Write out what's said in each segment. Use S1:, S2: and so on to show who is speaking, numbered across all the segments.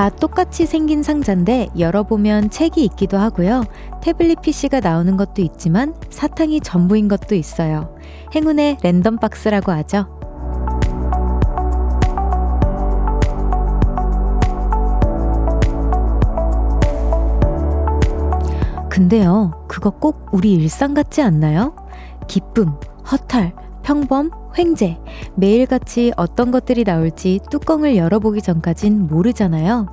S1: 다 똑같이 생긴 상자인데 열어보면 책이 있기도 하고요. 태블릿 PC가 나오는 것도 있지만 사탕이 전부인 것도 있어요. 행운의 랜덤 박스라고 하죠. 근데요, 그거 꼭 우리 일상 같지 않나요? 기쁨, 허탈, 평범, 횡재. 매일같이 어떤 것들이 나올지 뚜껑을 열어보기 전까진 모르잖아요.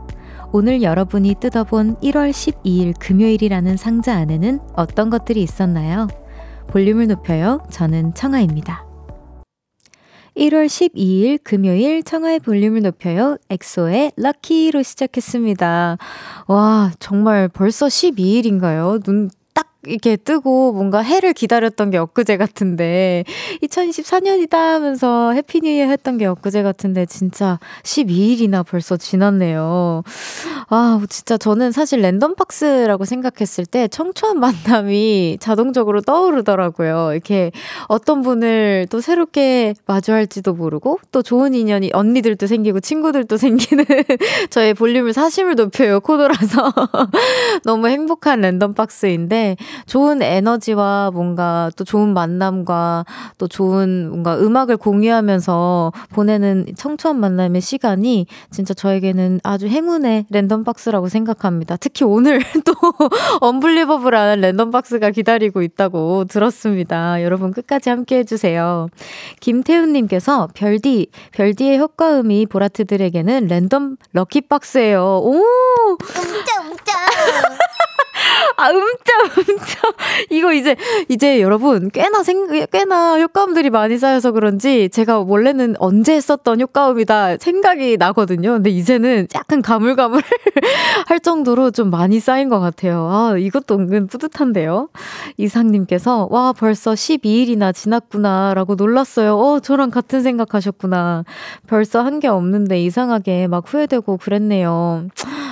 S1: 오늘 여러분이 뜯어본 1월 12일 금요일이라는 상자 안에는 어떤 것들이 있었나요? 볼륨을 높여요. 저는 청아입니다. 1월 12일 금요일 청하의 볼륨을 높여요. 엑소의 럭키로 시작했습니다. 와, 정말 벌써 12일인가요? 눈 이렇게 뜨고 뭔가 해를 기다렸던 게 엊그제 같은데 2024년이다 하면서 Happy New Year 했던 게 엊그제 같은데 진짜 12일이나 벌써 지났네요. 아, 진짜 저는 사실 랜덤 박스라고 생각했을 때 청초한 만남이 자동적으로 떠오르더라고요. 이렇게 어떤 분을 또 새롭게 마주할지도 모르고 또 좋은 인연이 언니들도 생기고 친구들도 생기는 저의 볼륨을 사심을 높여요 코너라서 너무 행복한 랜덤 박스인데 좋은 에너지와 뭔가 또 좋은 만남과 또 좋은 뭔가 음악을 공유하면서 보내는 청초한 만남의 시간이 진짜 저에게는 아주 행운의 랜덤 박스라고 생각합니다. 특히 오늘 또 언블리버블한 랜덤 박스가 기다리고 있다고 들었습니다. 여러분 끝까지 함께 해주세요. 김태훈님께서 별디, 별디의 효과음이 보라트들에게는 랜덤 럭키박스예요. 오!
S2: um짜, um짜.
S1: 아, 음짜, 음짜. 이거 이제, 이제 여러분, 꽤나 생, 꽤나 효과음들이 많이 쌓여서 그런지 제가 원래는 언제 했었던 효과음이다 생각이 나거든요. 근데 이제는 약간 가물가물 할 정도로 좀 많이 쌓인 것 같아요. 아, 이것도 은근 뿌듯한데요. 이상님께서, 와, 벌써 12일이나 지났구나. 라고 놀랐어요. 어, 저랑 같은 생각하셨구나. 벌써 한 게 없는데 이상하게 막 후회되고 그랬네요.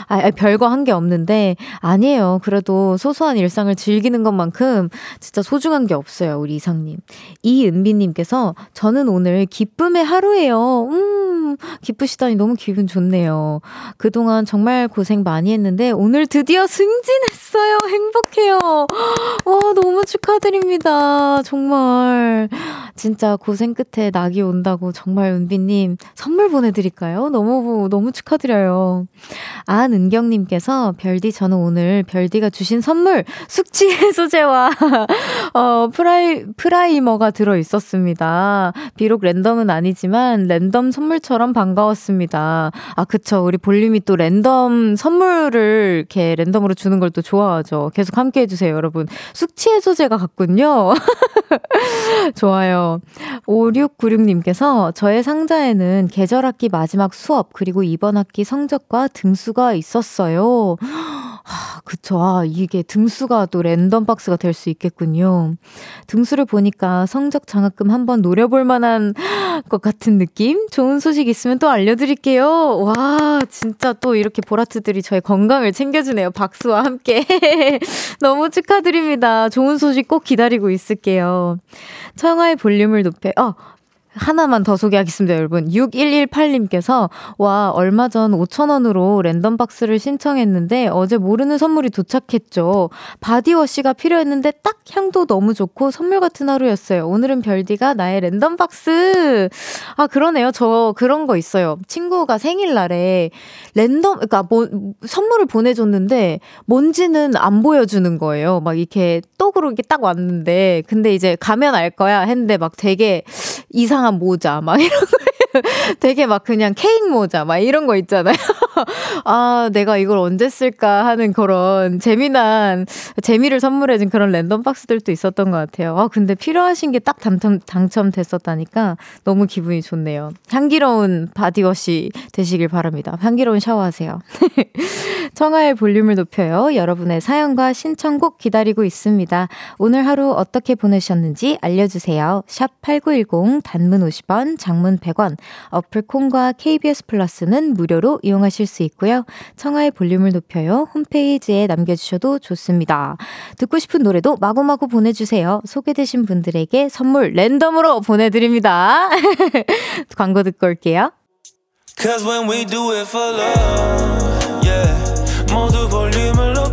S1: 아, 별거 한 게 없는데, 아니에요. 그래도 소소한 일상을 즐기는 것만큼 진짜 소중한 게 없어요, 우리 이상님. 이은비님께서 저는 오늘 기쁨의 하루예요. 음, 기쁘시다니 너무 기분 좋네요. 그동안 정말 고생 많이 했는데 오늘 드디어 승진했어요. 행복해요. 와, 너무 축하드립니다. 정말. 진짜 고생 끝에 낙이 온다고 정말 은비님 선물 보내드릴까요? 너무, 너무 축하드려요. 안은경님께서 별디 저는 오늘 별디가 주신 선물 숙취 해소제와 어, 프라이, 프라이머가 들어 있었습니다. 비록 랜덤은 아니지만 랜덤 선물처럼 반가웠습니다. 아, 그쵸. 우리 볼륨이 또 랜덤 선물을 이렇게 랜덤으로 주는 걸 또 좋아하죠. 계속 함께 해주세요, 여러분. 숙취 해소제가 같군요. 좋아요. 5696님께서 저의 상자에는 계절 학기 마지막 수업, 그리고 이번 학기 성적과 등수가 있었어요. 아, 그쵸. 아, 이게 등수가 또 랜덤 박스가 될 수 있겠군요. 등수를 보니까 성적 장학금 한번 노려볼 만한 것 같은 느낌? 좋은 소식 있으면 또 알려드릴게요. 와, 진짜 또 이렇게 보라트들이 저의 건강을 챙겨주네요. 박수와 함께. 너무 축하드립니다. 좋은 소식 꼭 기다리고 있을게요. 청하의 볼륨을 높여, 어, 하나만 더 소개하겠습니다, 여러분. 6118님께서, 와, 얼마 전 5,000원으로 랜덤 박스를 신청했는데, 어제 모르는 선물이 도착했죠. 바디워시가 필요했는데, 딱 향도 너무 좋고, 선물 같은 하루였어요. 오늘은 별디가 나의 랜덤 박스! 아, 그러네요. 저 그런 거 있어요. 친구가 생일날에 랜덤, 그러니까 뭐, 선물을 보내줬는데, 뭔지는 안 보여주는 거예요. 막 이렇게 톡으로 이렇게 딱 왔는데, 근데 이제 가면 알 거야 했는데, 막 되게 이상한 모자, 막 이런 거 되게 막 그냥 케이크 모자 막 이런 거 있잖아요. 아, 내가 이걸 언제 쓸까 하는 그런 재미난 재미를 선물해 준 그런 랜덤 박스들도 있었던 것 같아요. 아, 근데 필요하신 게 딱 당첨 당첨됐었다니까 너무 기분이 좋네요. 향기로운 바디워시 되시길 바랍니다. 향기로운 샤워하세요. 청하의 볼륨을 높여요. 여러분의 사연과 신청곡 기다리고 있습니다. 오늘 하루 어떻게 보내셨는지 알려주세요. 샵 8910 단문 50원, 장문 100원, 어플 콩과 KBS 플러스는 무료로 이용하실 수 있고요. 청하의 볼륨을 높여요. 홈페이지에 남겨주셔도 좋습니다. 듣고 싶은 노래도 마구마구 보내주세요. 소개되신 분들에게 선물 랜덤으로 보내드립니다. 광고 듣고 올게요. Cause when we do it for love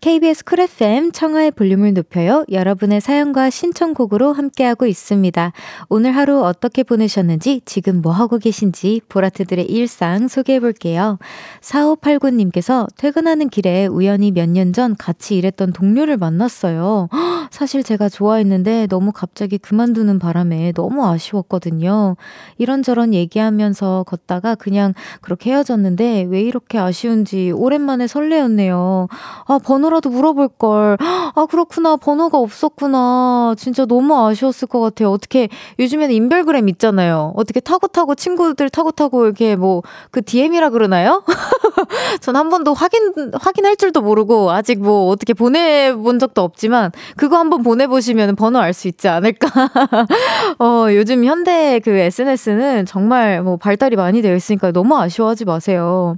S1: KBS 쿨 FM 청하의 볼륨을 높여요. 여러분의 사연과 신청곡으로 함께하고 있습니다. 오늘 하루 어떻게 보내셨는지, 지금 뭐 하고 계신지 보라트들의 일상 소개해 볼게요. 4589님께서 퇴근하는 길에 우연히 몇 년 전 같이 일했던 동료를 만났어요. 사실 제가 좋아했는데 너무 갑자기 그만두는 바람에 너무 아쉬웠거든요. 이런저런 얘기하면서 걷다가 그냥 그렇게 헤어졌는데 왜 이렇게 아쉬운지 오랜만에 설레었네요. 아, 번호 번호라도 물어볼 걸. 아, 그렇구나. 번호가 없었구나. 진짜 너무 아쉬웠을 것 같아요. 어떻게, 요즘에는 인별그램 있잖아요. 어떻게 타고 타고 친구들 타고 타고 이렇게 뭐, 그 DM이라 그러나요? 전 한 번도 확인, 확인할 줄도 모르고, 아직 뭐, 어떻게 보내 본 적도 없지만, 그거 한번 보내 보시면 번호 알 수 있지 않을까. 어, 요즘 현대 그 SNS는 정말 뭐, 발달이 많이 되어 있으니까 너무 아쉬워하지 마세요.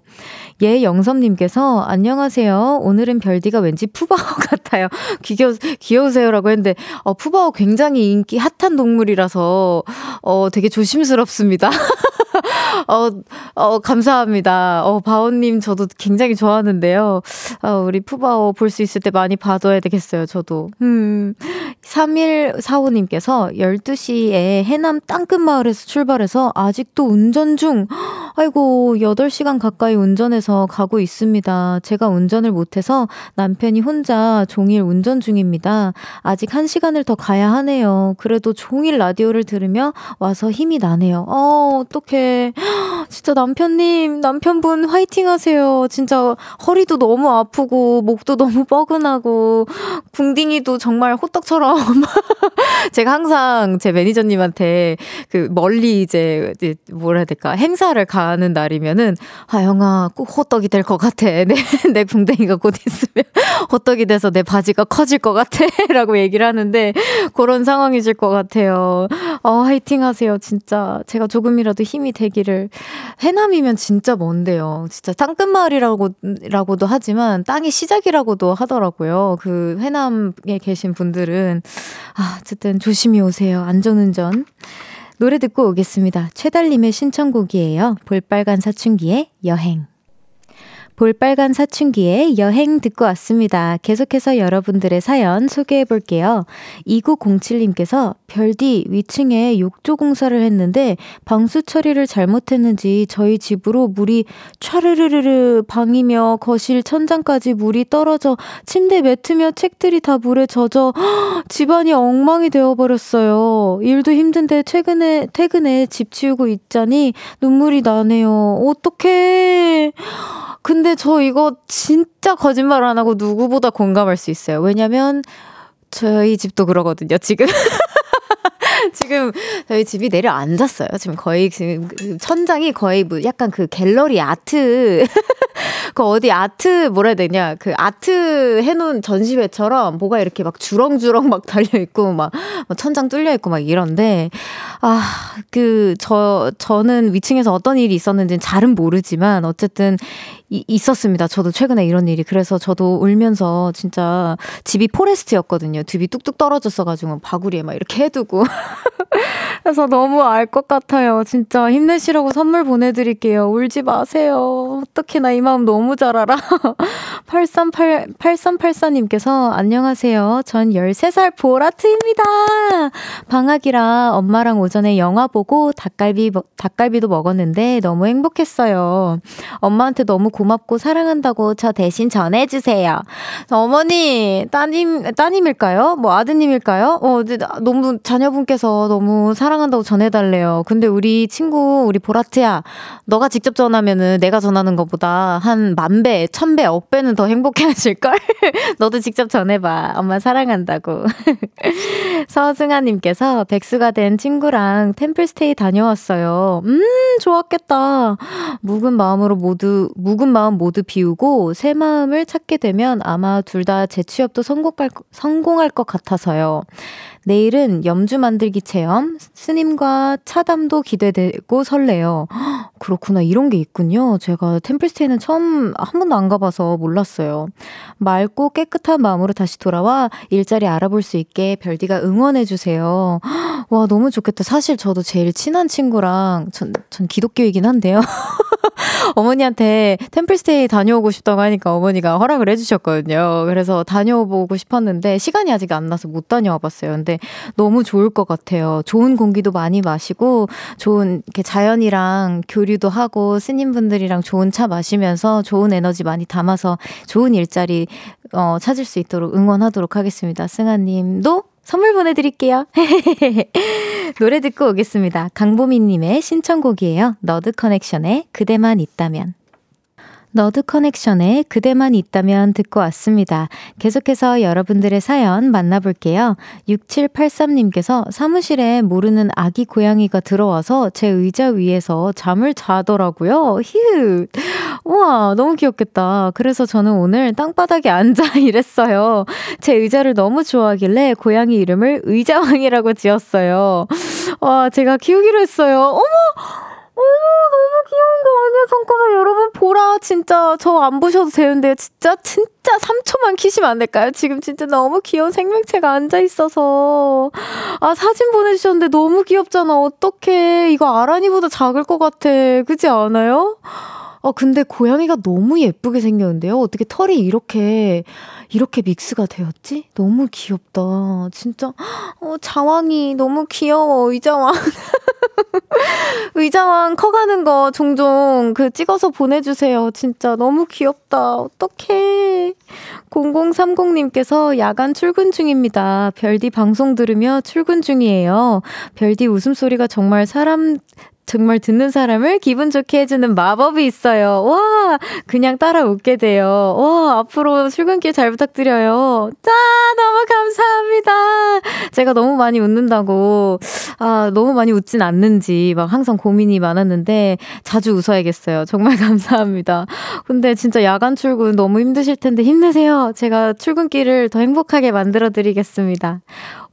S1: 예 영섭 님께서 안녕하세요. 오늘은 별디가 왠지 푸바오 같아요. 귀겨, 귀여우세요라고 했는데, 어, 푸바오 굉장히 인기 핫한 동물이라서, 어, 되게 조심스럽습니다. 어, 어, 감사합니다. 어, 바오님 저도 굉장히 좋아하는데요. 어, 우리 푸바오 볼 수 있을 때 많이 봐둬야 되겠어요, 저도. 음. 3145님께서 12시에 해남 땅끝마을에서 출발해서 아직도 운전 중. 아이고, 8시간 가까이 운전해서 가고 있습니다. 제가 운전을 못해서 남편이 혼자 종일 운전 중입니다. 아직 1시간을 더 가야 하네요. 그래도 종일 라디오를 들으며 와서 힘이 나네요. 어, 어떡해. 진짜 남편님, 남편분 화이팅 하세요. 진짜 허리도 너무 아프고, 목도 너무 뻐근하고, 궁딩이도 정말 호떡처럼. 제가 항상 제 매니저님한테 그 멀리 이제, 뭐라 해야 될까, 행사를 가는 날이면은, 아, 영아, 꼭 호떡이 될 것 같아. 내, 내 궁뎅이가 곧 있으면 호떡이 돼서 내 바지가 커질 것 같아. 라고 얘기를 하는데, 그런 상황이실 것 같아요. 어, 화이팅 하세요. 진짜. 제가 조금이라도 힘이 되기를. 해남이면 진짜 먼데요. 진짜 땅끝마을이라고라고도 하지만 땅이 시작이라고도 하더라고요. 그 해남에 계신 분들은 아, 어쨌든 조심히 오세요. 안전운전. 노래 듣고 오겠습니다. 최달님의 신청곡이에요. 볼빨간 사춘기의 여행. 볼빨간 사춘기의 여행 듣고 왔습니다. 계속해서 여러분들의 사연 소개해 볼게요. 2907님께서 별디 위층에 욕조 공사를 했는데 방수 처리를 잘못했는지 저희 집으로 물이 촤르르르르 방이며 거실 천장까지 물이 떨어져 침대 매트며 책들이 다 물에 젖어 집안이 엉망이 되어버렸어요. 일도 힘든데 최근에 퇴근에 집 치우고 있자니 눈물이 나네요. 어떡해. 근데 저 이거 진짜 거짓말 안 하고 누구보다 공감할 수 있어요. 왜냐면 저희 집도 그러거든요, 지금. 지금 저희 집이 내려앉았어요. 지금 거의 지금 그 천장이 거의 뭐 약간 그 갤러리 아트 그 어디 아트 뭐라 해야 되냐 그 아트 해놓은 전시회처럼 뭐가 이렇게 막 주렁주렁 막 달려 있고 막 천장 뚫려 있고 막 이런데 아 그 저 저는 위층에서 어떤 일이 있었는지는 잘은 모르지만 어쨌든 이, 있었습니다. 저도 최근에 이런 일이. 그래서 저도 울면서 진짜 집이 포레스트였거든요. 집이 뚝뚝 떨어졌어가지고 바구리에 막 이렇게 해두고. 그래서 너무 알 것 같아요. 진짜 힘내시라고 선물 보내드릴게요. 울지 마세요. 어떻게 나 이 마음 너무 잘 알아. 838, 8384님께서 안녕하세요. 전 13살 보라트입니다. 방학이라 엄마랑 오전에 영화 보고 닭갈비, 닭갈비도 먹었는데 너무 행복했어요. 엄마한테 너무 고맙고 사랑한다고 저 대신 전해주세요. 어머니, 따님, 따님일까요? 뭐 아드님일까요? 어, 너무 자녀분께서 너무 사랑한다고 전해달래요. 근데 우리 친구, 우리 보라트야, 너가 직접 전하면은 내가 전하는 것보다 한 만 배, 천 배, 억 배는 더 행복해 하실걸? 너도 직접 전해봐. 엄마 사랑한다고. 서승아님께서 백수가 된 친구랑 템플스테이 다녀왔어요. 음, 좋았겠다. 묵은 마음으로 모두, 묵은 마음 모두 비우고 새 마음을 찾게 되면 아마 둘 다 재취업도 성공할, 성공할 것 같아서요. 내일은 염주 만들기 체험, 스님과 차담도 기대되고 설레요. 그렇구나. 이런 게 있군요. 제가 템플스테이는 처음 한 번도 안 가봐서 몰랐어요. 맑고 깨끗한 마음으로 다시 돌아와 일자리 알아볼 수 있게 별디가 응원해주세요. 와, 너무 좋겠다. 사실 저도 제일 친한 친구랑 전, 전 기독교이긴 한데요. 어머니한테 템플스테이 다녀오고 싶다고 하니까 어머니가 허락을 해주셨거든요. 그래서 다녀보고 싶었는데 시간이 아직 안 나서 못 다녀와 봤어요. 근데 너무 좋을 것 같아요. 좋은 공기도 많이 마시고 좋은 이렇게 자연이랑 교류도 하고 스님분들이랑 좋은 차 마시면서 좋은 에너지 많이 담아서 좋은 일자리 어, 찾을 수 있도록 응원하도록 하겠습니다. 승아님도 선물 보내드릴게요. 노래 듣고 오겠습니다. 강보미님의 신청곡이에요. 너드 커넥션의 그대만 있다면. 너드 커넥션에 그대만 있다면 듣고 왔습니다. 계속해서 여러분들의 사연 만나볼게요. 6783님께서 사무실에 모르는 아기 고양이가 들어와서 제 의자 위에서 잠을 자더라고요. 휴. 우와, 너무 귀엽겠다. 그래서 저는 오늘 땅바닥에 앉아 일했어요. 제 의자를 너무 좋아하길래 고양이 이름을 의자왕이라고 지었어요. 와, 제가 키우기로 했어요. 어머! 어머, 너무 귀여운 거 아니야? 잠깐만, 여러분, 보라. 진짜, 저 안 보셔도 되는데요. 진짜, 진짜 3초만 키시면 안 될까요? 지금 진짜 너무 귀여운 생명체가 앉아 있어서. 아, 사진 보내주셨는데 너무 귀엽잖아. 어떡해. 이거 아란이보다 작을 것 같아. 그지 않아요? 아, 근데 고양이가 너무 예쁘게 생겼는데요? 어떻게 털이 이렇게, 이렇게 믹스가 되었지? 너무 귀엽다. 진짜, 어, 자왕이 너무 귀여워, 의자왕. 의자왕 커가는 거 종종 그 찍어서 보내주세요. 진짜 너무 귀엽다. 어떡해. 0030님께서 야간 출근 중입니다. 별디 방송 들으며 출근 중이에요. 별디 웃음소리가 정말 사람 정말 듣는 사람을 기분 좋게 해주는 마법이 있어요. 와, 그냥 따라 웃게 돼요. 와, 앞으로 출근길 잘 부탁드려요. 짠! 너무 감사합니다. 제가 너무 많이 웃는다고, 아, 너무 많이 웃진 않는지 막 항상 고민이 많았는데 자주 웃어야겠어요. 정말 감사합니다. 근데 진짜 야간 출근 너무 힘드실 텐데 힘내세요. 제가 출근길을 더 행복하게 만들어 드리겠습니다.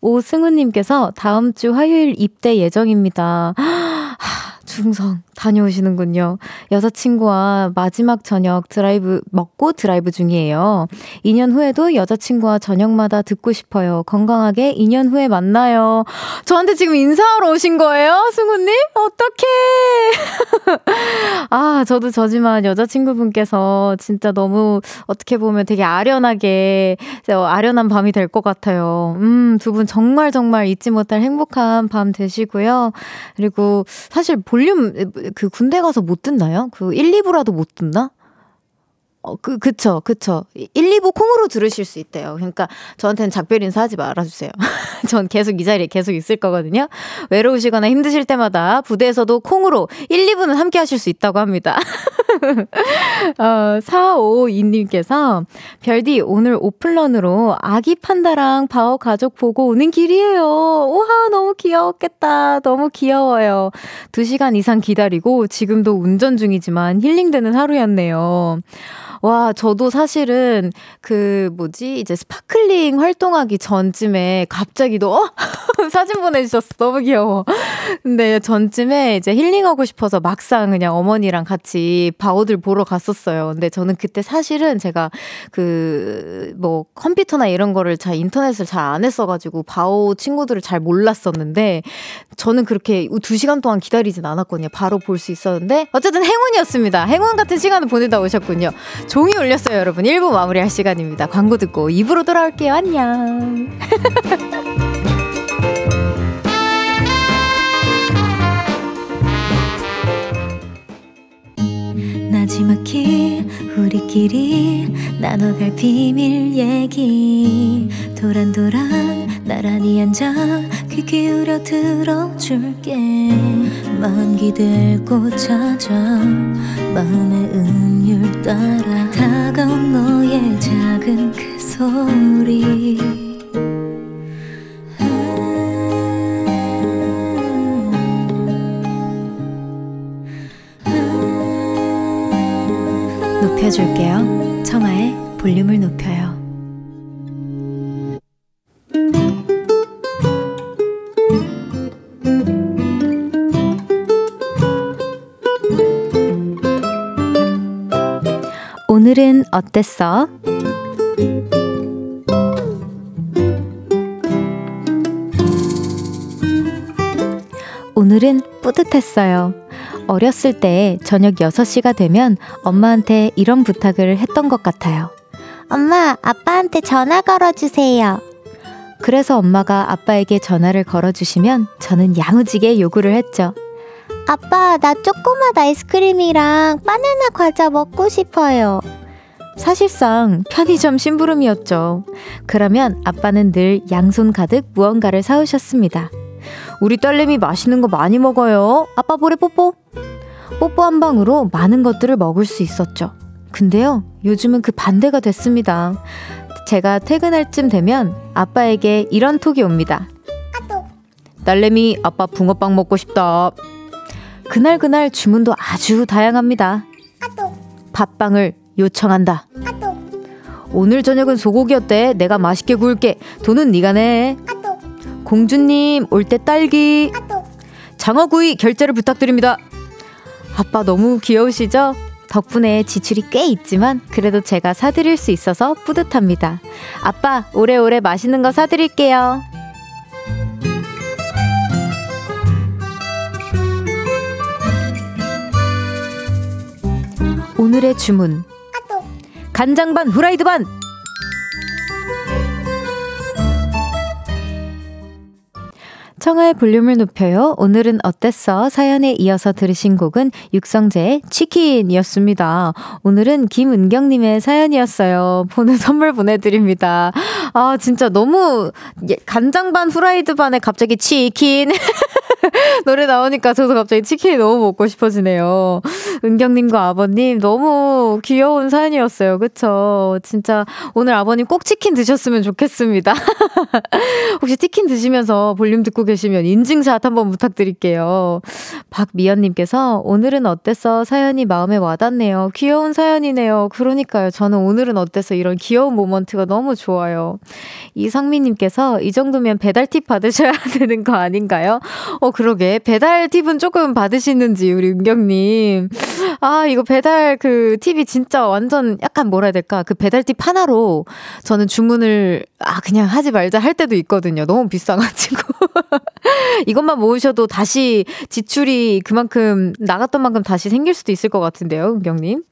S1: 오승우님께서 다음 주 화요일 입대 예정입니다. 충성 다녀오시는군요. 여자친구와 마지막 저녁 드라이브 먹고 드라이브 중이에요. 2년 후에도 여자친구와 저녁마다 듣고 싶어요. 건강하게 2년 후에 만나요. 저한테 지금 인사하러 오신 거예요? 승우님? 어떡해. 아, 저도 저지만 여자친구분께서 진짜 너무 어떻게 보면 되게 아련하게, 아련한 밤이 될 것 같아요. 음, 두 분 정말 정말 잊지 못할 행복한 밤 되시고요. 그리고 사실 볼륨 그 군대 가서 못 듣나요? 그 1, 2부라도 못 듣나? 어, 그, 그쵸, 그쵸. 1, 2부 콩으로 들으실 수 있대요. 그러니까 저한테는 작별 인사 하지 말아주세요. 전 계속 이 자리에 계속 있을 거거든요. 외로우시거나 힘드실 때마다 부대에서도 콩으로 1, 2부는 함께 하실 수 있다고 합니다. 어, 4552님께서 별디 오늘 오픈런으로 아기 판다랑 바오 가족 보고 오는 길이에요. 우와, 너무 귀여웠겠다. 너무 귀여워요. 2시간 이상 기다리고 지금도 운전 중이지만 힐링되는 하루였네요. 와, 저도 사실은 그 뭐지? 이제 스파클링 활동하기 전쯤에 갑자기 너 어? 사진 보내주셨어. 너무 귀여워. 근데 전쯤에 이제 힐링하고 싶어서 막상 그냥 어머니랑 같이 바오들 보러 갔었어요. 근데 저는 그때 사실은 제가 그 뭐 컴퓨터나 이런 거를 잘 인터넷을 잘 안 했어가지고 바오 친구들을 잘 몰랐었는데 저는 그렇게 두 시간 동안 기다리진 않았거든요. 바로 볼 수 있었는데 어쨌든 행운이었습니다. 행운 같은 시간을 보내다 오셨군요. 종이 울렸어요, 여러분. 1부 마무리할 시간입니다. 광고 듣고 2부로 돌아올게요. 안녕.
S3: 나지막히 우리끼리 나눠갈 비밀 얘기 도란도란 나란히 앉아 귀 기울여 들어줄게 마음 기대고 찾아 마음의 음 율 따라 다가온 너의 작은 그 소리
S1: 높여줄게요. 청하의 볼륨을 높여요. 오늘은 어땠어? 오늘은 뿌듯했어요. 어렸을 때 저녁 6시가 되면 엄마한테 이런 부탁을 했던 것 같아요.
S2: 엄마, 아빠한테 전화 걸어주세요.
S1: 그래서 엄마가 아빠에게 전화를 걸어주시면 저는 야무지게 요구를 했죠.
S2: 아빠, 나 조그맛 아이스크림이랑 바나나 과자 먹고 싶어요.
S1: 사실상 편의점 심부름이었죠. 그러면 아빠는 늘 양손 가득 무언가를 사오셨습니다. 우리 딸내미 맛있는 거 많이 먹어요. 아빠 볼에 뽀뽀. 뽀뽀 한 방으로 많은 것들을 먹을 수 있었죠. 근데요, 요즘은 그 반대가 됐습니다. 제가 퇴근할 쯤 되면 아빠에게 이런 톡이 옵니다. 딸내미, 아빠 붕어빵 먹고 싶다. 그날 그날 주문도 아주 다양합니다. 밥빵을 요청한다. 오늘 저녁은 소고기 어때? 내가 맛있게 구울게. 돈은 네가 내. 공주님 올 때 딸기. 장어구이 결제를 부탁드립니다. 아빠 너무 귀여우시죠? 덕분에 지출이 꽤 있지만 그래도 제가 사드릴 수 있어서 뿌듯합니다. 아빠 오래오래 맛있는 거 사드릴게요. 오늘의 주문 간장 반 후라이드 반 청하의 볼륨을 높여요. 오늘은 어땠어? 사연에 이어서 들으신 곡은 육성재의 치킨이었습니다. 오늘은 김은경님의 사연이었어요. 보는 선물 보내드립니다. 아, 진짜 너무 간장 반 후라이드 반에 갑자기 치킨. 노래 나오니까 저도 갑자기 치킨이 너무 먹고 싶어지네요. 은경님과 아버님 너무 귀여운 사연이었어요. 그쵸? 진짜 오늘 아버님 꼭 치킨 드셨으면 좋겠습니다. 혹시 치킨 드시면서 볼륨 듣고 계시면 인증샷 한번 부탁드릴게요. 박미연님께서 오늘은 어땠어? 사연이 마음에 와닿네요. 귀여운 사연이네요. 그러니까요. 저는 오늘은 어땠어? 이런 귀여운 모먼트가 너무 좋아요. 이상민님께서 이 정도면 배달 팁 받으셔야 되는 거 아닌가요? 어, 그러게. 배달 팁은 조금 받으시는지, 우리 은경님. 아, 이거 배달 그 팁이 진짜 완전 약간 뭐라 해야 될까. 그 배달 팁 하나로 저는 주문을, 아, 그냥 하지 말자 할 때도 있거든요. 너무 비싸가지고. 이것만 모으셔도 다시 지출이 그만큼 나갔던 만큼 다시 생길 수도 있을 것 같은데요, 은경님.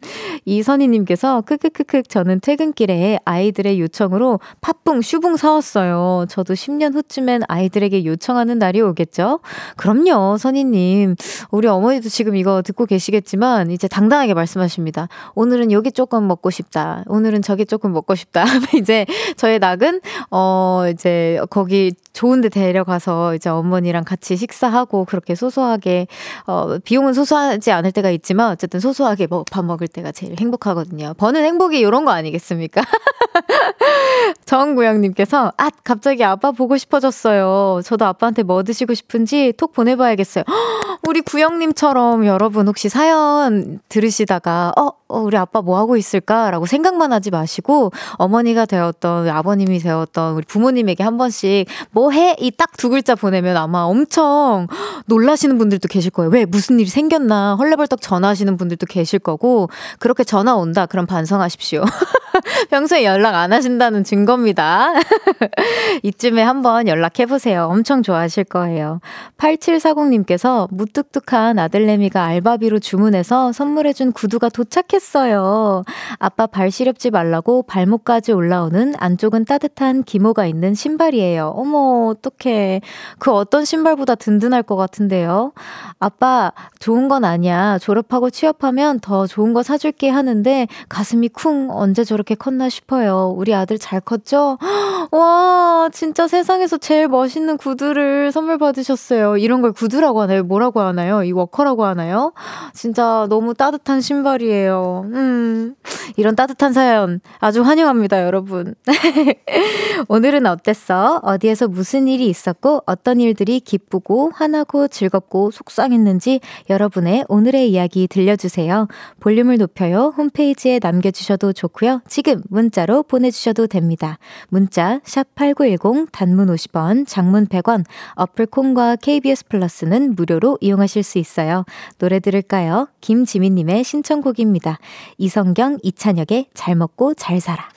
S1: 이선희님께서 크크크크 저는 퇴근길에 아이들의 요청으로 팥붕, 슈붕 사왔어요. 저도 10년 후쯤엔 아이들에게 요청하는 날이 오겠죠? 그럼요, 선희님. 우리 어머니도 지금 이거 듣고 계시겠지만 이제 당당하게 말씀하십니다. 오늘은 여기 조금 먹고 싶다. 오늘은 저기 조금 먹고 싶다. 이제 저의 낙은 어 이제 거기 좋은데 데려가서 이제 어머니랑 같이 식사하고 그렇게 소소하게 어 비용은 소소하지 않을 때가 있지만 어쨌든 소소하게 뭐밥 먹을 때가 제일 행복하거든요. 버는 행복이 이런 거 아니겠습니까? 정구영님께서 아 갑자기 아빠 보고 싶어졌어요. 저도 아빠한테 뭐 드시고 싶은지 톡 보내봐야겠어요. 우리 구영님처럼 여러분 혹시 사연 들으시다가 어, 어 우리 아빠 뭐 하고 있을까라고 생각만 하지 마시고 어머니가 되었던 아버님이 되었던 우리 부모님에게 한 번씩 뭐 해? 이 딱 두 글자 보내면 아마 엄청 놀라시는 분들도 계실 거예요. 왜 무슨 일이 생겼나 헐레벌떡 전화하시는 분들도 계실 거고 그렇게 전화 온다 그럼 반성하십시오. 평소에 연락 안 하신다는 증거입니다. 이쯤에 한번 연락해 보세요. 엄청 좋아하실 거예요. 8740님께서 무뚝뚝한 아들내미가 알바비로 주문해서 선물해 준 구두가 도착 했어요. 아빠 발 시렵지 말라고 발목까지 올라오는 안쪽은 따뜻한 기모가 있는 신발이에요. 어머, 어떡해. 그 어떤 신발보다 든든할 것 같은데요. 아빠, 좋은 건 아니야. 졸업하고 취업하면 더 좋은 거 사줄게 하는데 가슴이 쿵 언제 저렇게 컸나 싶어요. 우리 아들 잘 컸죠? 와, 진짜 세상에서 제일 멋있는 구두를 선물 받으셨어요. 이런 걸 구두라고 하나요? 뭐라고 하나요? 이 워커라고 하나요? 진짜 너무 따뜻한 신발이에요. 음, 이런 따뜻한 사연 아주 환영합니다, 여러분. 오늘은 어땠어? 어디에서 무슨 일이 있었고, 어떤 일들이 기쁘고, 화나고, 즐겁고, 속상했는지 여러분의 오늘의 이야기 들려주세요. 볼륨을 높여요. 홈페이지에 남겨주셔도 좋고요. 지금 문자로 보내주셔도 됩니다. 문자 문자 샵8910 단문 50원, 장문 100원, 어플 콩과 KBS 플러스는 무료로 이용하실 수 있어요. 노래 들을까요? 김지민 님의 신청곡입니다. 이성경 이찬혁의 잘 먹고 잘 살아.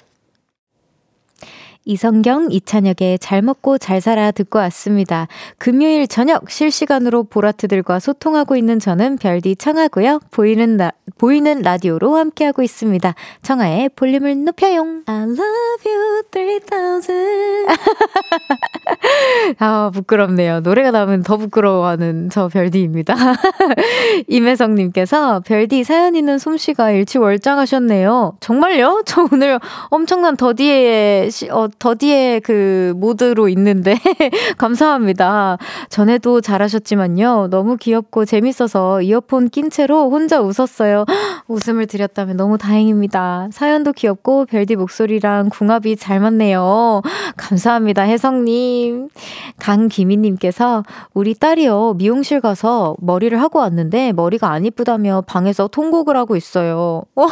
S1: 이성경, 이찬혁의 잘 먹고 잘 살아 듣고 왔습니다. 금요일 저녁 실시간으로 보라트들과 소통하고 있는 저는 별디 청하고요. 보이는, 라, 보이는 라디오로 함께하고 있습니다. 청하의 볼륨을 높여용. I love you 3000. 아, 부끄럽네요. 노래가 나오면 더 부끄러워하는 저 별디입니다. 임혜성님께서 별디 사연 있는 솜씨가 일치월장하셨네요. 정말요? 저 오늘 엄청난 더디에, 어, 더디의 그 모드로 있는데 감사합니다. 전에도 잘하셨지만요. 너무 귀엽고 재밌어서 이어폰 낀 채로 혼자 웃었어요. 웃음을 드렸다면 너무 다행입니다. 사연도 귀엽고 별디 목소리랑 궁합이 잘 맞네요. 감사합니다. 혜성님. 강기민님께서 우리 딸이요. 미용실 가서 머리를 하고 왔는데 머리가 안 이쁘다며 방에서 통곡을 하고 있어요. 어,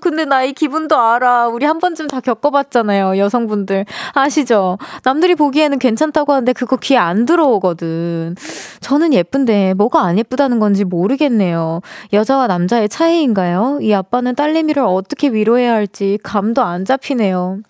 S1: 근데 나 이 기분도 알아. 우리 한 번쯤 다 겪어봤잖아요. 여성분들. 아시죠? 남들이 보기에는 괜찮다고 하는데 그거 귀에 안 들어오거든. 저는 예쁜데 뭐가 안 예쁘다는 건지 모르겠네요. 여자와 남자의 차이인가요? 이 아빠는 딸내미를 어떻게 위로해야 할지 감도 안 잡히네요.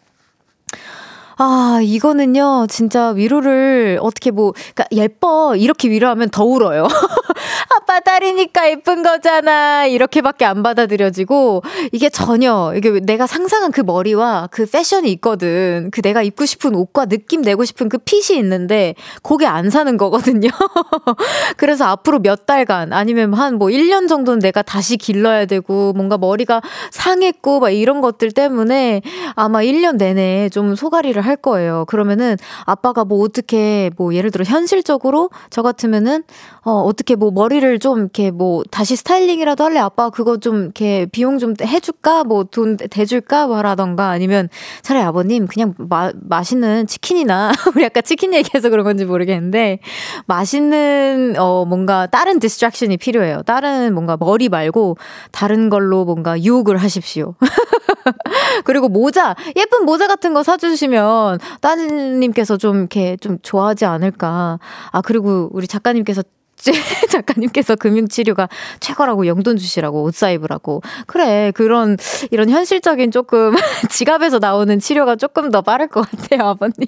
S1: 아, 이거는요, 진짜 위로를 어떻게 뭐, 그니까 예뻐. 이렇게 위로하면 더 울어요. 아빠 딸이니까 예쁜 거잖아. 이렇게밖에 안 받아들여지고, 이게 전혀, 이게 내가 상상한 그 머리와 그 패션이 있거든. 그 내가 입고 싶은 옷과 느낌 내고 싶은 그 핏이 있는데, 거기 안 사는 거거든요. 그래서 앞으로 몇 달간, 아니면 한 뭐 1년 정도는 내가 다시 길러야 되고, 뭔가 머리가 상했고, 막 이런 것들 때문에 아마 1년 내내 좀 소가리를 할 거예요. 그러면은 아빠가 뭐 어떻게 뭐 예를 들어 현실적으로 저 같으면은 어 어떻게 뭐 머리를 좀 이렇게 뭐 다시 스타일링이라도 할래 아빠 그거 좀 이렇게 비용 좀 해줄까 뭐 돈 대줄까 뭐라던가 아니면 차라리 아버님 그냥 마, 맛있는 치킨이나 우리 아까 치킨 얘기해서 그런 건지 모르겠는데 맛있는 어 뭔가 다른 distraction이 필요해요. 다른 뭔가 머리 말고 다른 걸로 뭔가 유혹을 하십시오. 그리고 모자 예쁜 모자 같은 거 사주시면 따님께서 좀 이렇게 좀 좋아하지 않을까. 아 그리고 우리 작가님께서 작가님께서 금융치료가 최고라고 용돈 주시라고 옷 사입으라고. 그래 그런 이런 현실적인 조금 지갑에서 나오는 치료가 조금 더 빠를 것 같아요 아버님.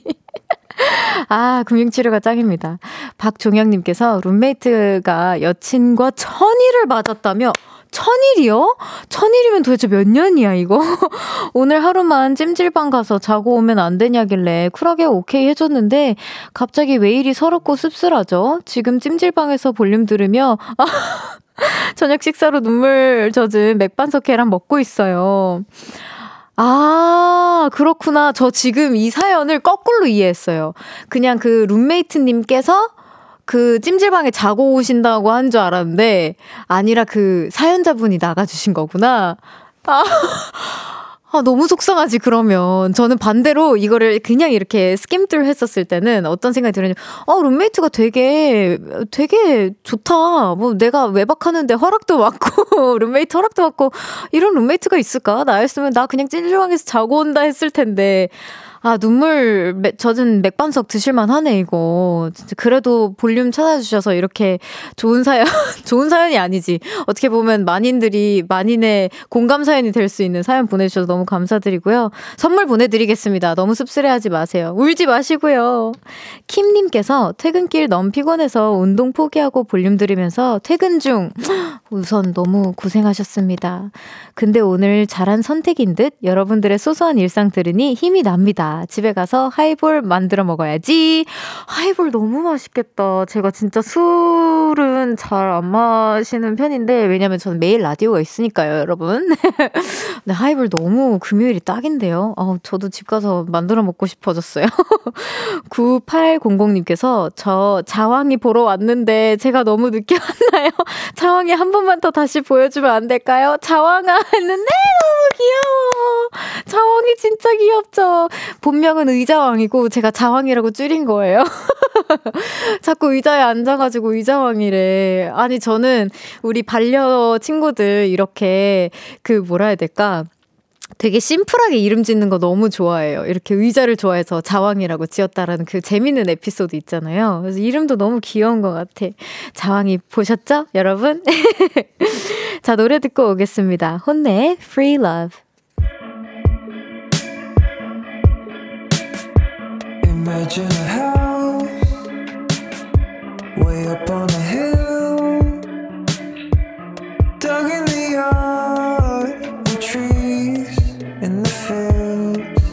S1: 아 금융치료가 짱입니다. 박종영님께서 룸메이트가 여친과 천일을 맞았다며 천일이요? 천일이면 도대체 몇 년이야, 이거? 오늘 하루만 찜질방 가서 자고 오면 안 되냐길래 쿨하게 오케이 해줬는데, 갑자기 왜 이리 서럽고 씁쓸하죠? 지금 찜질방에서 볼륨 들으며, 저녁 식사로 눈물 젖은 맥반석 계란 먹고 있어요. 아, 그렇구나. 저 지금 이 사연을 거꾸로 이해했어요. 그냥 그 룸메이트님께서 그 찜질방에 자고 오신다고 한 줄 알았는데 아니라 그 사연자분이 나가주신 거구나. 아, 아, 너무 속상하지, 그러면. 저는 반대로 이거를 그냥 이렇게 스킴들 했었을 때는 어떤 생각이 들었냐면, 어, 룸메이트가 되게, 되게 좋다. 뭐 내가 외박하는데 허락도 받고, 룸메이트 허락도 받고, 이런 룸메이트가 있을까? 나였으면 나 그냥 찜질방에서 자고 온다 했을 텐데. 아, 눈물 젖은 맥반석 드실만 하네, 이거. 진짜 그래도 볼륨 찾아주셔서 이렇게 좋은 사연, 좋은 사연이 아니지. 어떻게 보면 만인들이, 만인의 공감 사연이 될 수 있는 사연 보내주셔서 너무 감사드리고요. 선물 보내드리겠습니다. 너무 씁쓸해 하지 마세요. 울지 마시고요. 킴님께서 퇴근길 너무 피곤해서 운동 포기하고 볼륨 들으면서 퇴근 중. 우선 너무 고생하셨습니다. 근데 오늘 잘한 선택인 듯 여러분들의 소소한 일상 들으니 힘이 납니다. 집에 가서 하이볼 만들어 먹어야지. 하이볼 너무 맛있겠다. 제가 진짜 술은 잘 안 마시는 편인데, 왜냐면 저는 매일 라디오가 있으니까요, 여러분. 근데 하이볼 너무 금요일이 딱인데요. 어, 저도 집 가서 만들어 먹고 싶어졌어요. 9800님께서 저 자왕이 보러 왔는데 제가 너무 늦게 왔나요? 자왕이 한 번만 더 다시 보여주면 안 될까요? 자왕아 했는데 너무 귀여워. 자왕이 진짜 귀엽죠? 본명은 의자왕이고 제가 자왕이라고 줄인 거예요. 자꾸 의자에 앉아가지고 의자왕이래. 아니 저는 우리 반려 친구들 이렇게 그 뭐라 해야 될까? 되게 심플하게 이름 짓는 거 너무 좋아해요. 이렇게 의자를 좋아해서 자왕이라고 지었다라는 그 재밌는 에피소드 있잖아요. 그래서 이름도 너무 귀여운 것 같아. 자왕이 보셨죠? 여러분? 자, 노래 듣고 오겠습니다. 혼내 Free Love. Imagine a house way up on a hill, dug in the yard with trees in the fields.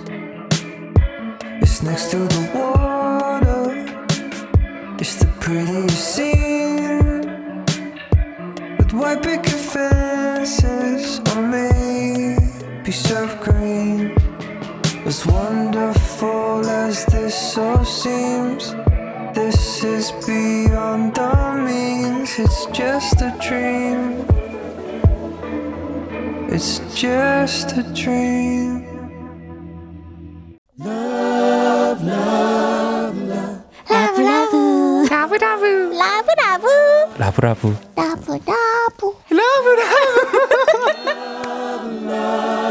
S1: It's next to as this all seems, this is beyond our means. It's just a dream. It's just a dream. Love, love, love.
S2: 라브 라브
S1: 라브 라브
S2: 라브 라브
S4: 라브라브
S2: 라브 라브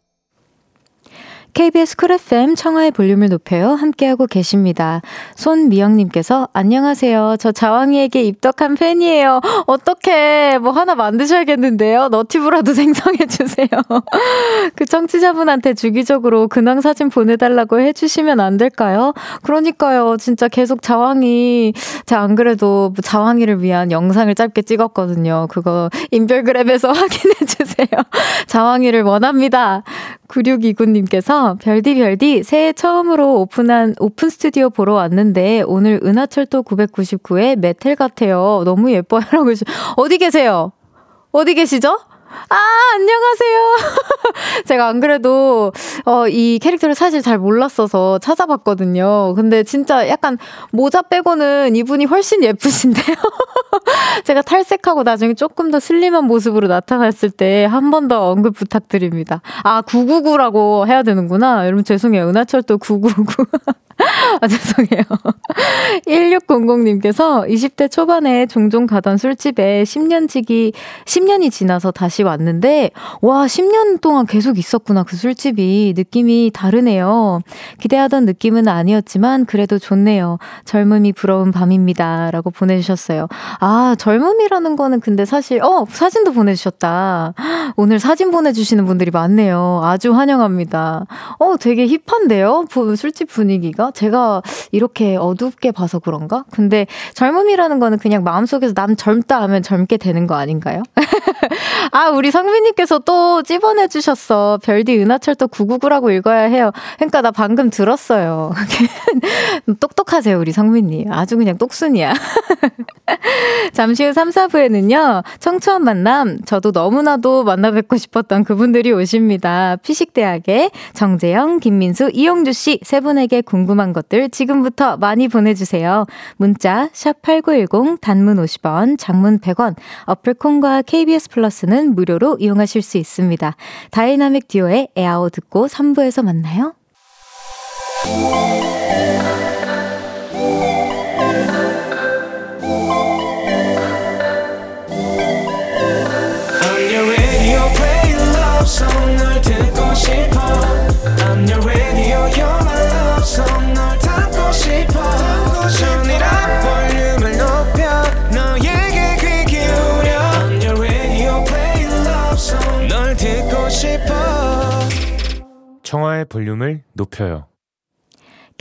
S1: KBS 쿨 FM 청하의 볼륨을 높여요. 함께하고 계십니다. 손미영님께서 안녕하세요. 저 자왕이에게 입덕한 팬이에요. 어떻게 뭐 하나 만드셔야겠는데요. 너티브라도 생성해주세요. 그 청취자분한테 주기적으로 근황 사진 보내달라고 해주시면 안 될까요? 그러니까요. 진짜 계속 자왕이, 제가 안 그래도 자왕이를 위한 영상을 짧게 찍었거든요. 그거 인별그램에서 확인해주세요. 자왕이를 원합니다. 9629님께서 별디 별디 새해 처음으로 오픈한 오픈 스튜디오 보러 왔는데 오늘 은하철도 999의 메텔 같아요. 너무 예뻐요. 라고 어디 계세요? 어디 계시죠? 아, 안녕하세요. 제가 안 그래도, 어, 이 캐릭터를 사실 잘 몰랐어서 찾아봤거든요. 근데 진짜 약간 모자 빼고는 이분이 훨씬 예쁘신데요. 제가 탈색하고 나중에 조금 더 슬림한 모습으로 나타났을 때 한 번 더 언급 부탁드립니다. 아, 999라고 해야 되는구나. 여러분 죄송해요. 은하철도 999. 아, 죄송해요. 1600님께서 20대 초반에 종종 가던 술집에 10년 지기, 10년이 지나서 다시 왔는데, 와, 10년 동안 계속 있었구나, 그 술집이. 느낌이 다르네요. 기대하던 느낌은 아니었지만, 그래도 좋네요. 젊음이 부러운 밤입니다. 라고 보내주셨어요. 아, 젊음이라는 거는 근데 사실, 어, 사진도 보내주셨다. 오늘 사진 보내주시는 분들이 많네요. 아주 환영합니다. 어, 되게 힙한데요? 술집 분위기가? 제가 이렇게 어둡게 봐서 그런가? 근데 젊음이라는 거는 그냥 마음속에서 남 젊다 하면 젊게 되는 거 아닌가요? 아, 우리 성민님께서 또 찝어내 주셨어. 별디 은하철도 999라고 읽어야 해요. 그러니까 나 방금 들었어요. 똑똑하세요, 우리 성민님. 아주 그냥 똑순이야. 잠시 후 3, 4부에는요, 청초한 만남, 저도 너무나도 만나 뵙고 싶었던 그분들이 오십니다. 피식대학의 정재영, 김민수, 이용주 씨 세 분에게 궁금한 것들 지금부터 많이 보내주세요. 문자, 샵8910, 단문 50원, 장문 100원, 어플콘과 KBS 플러스는 무료로 이용하실 수 있습니다. 다이나믹 듀오의 에아오 듣고 3부에서 만나요. 청하의 볼륨을 높여요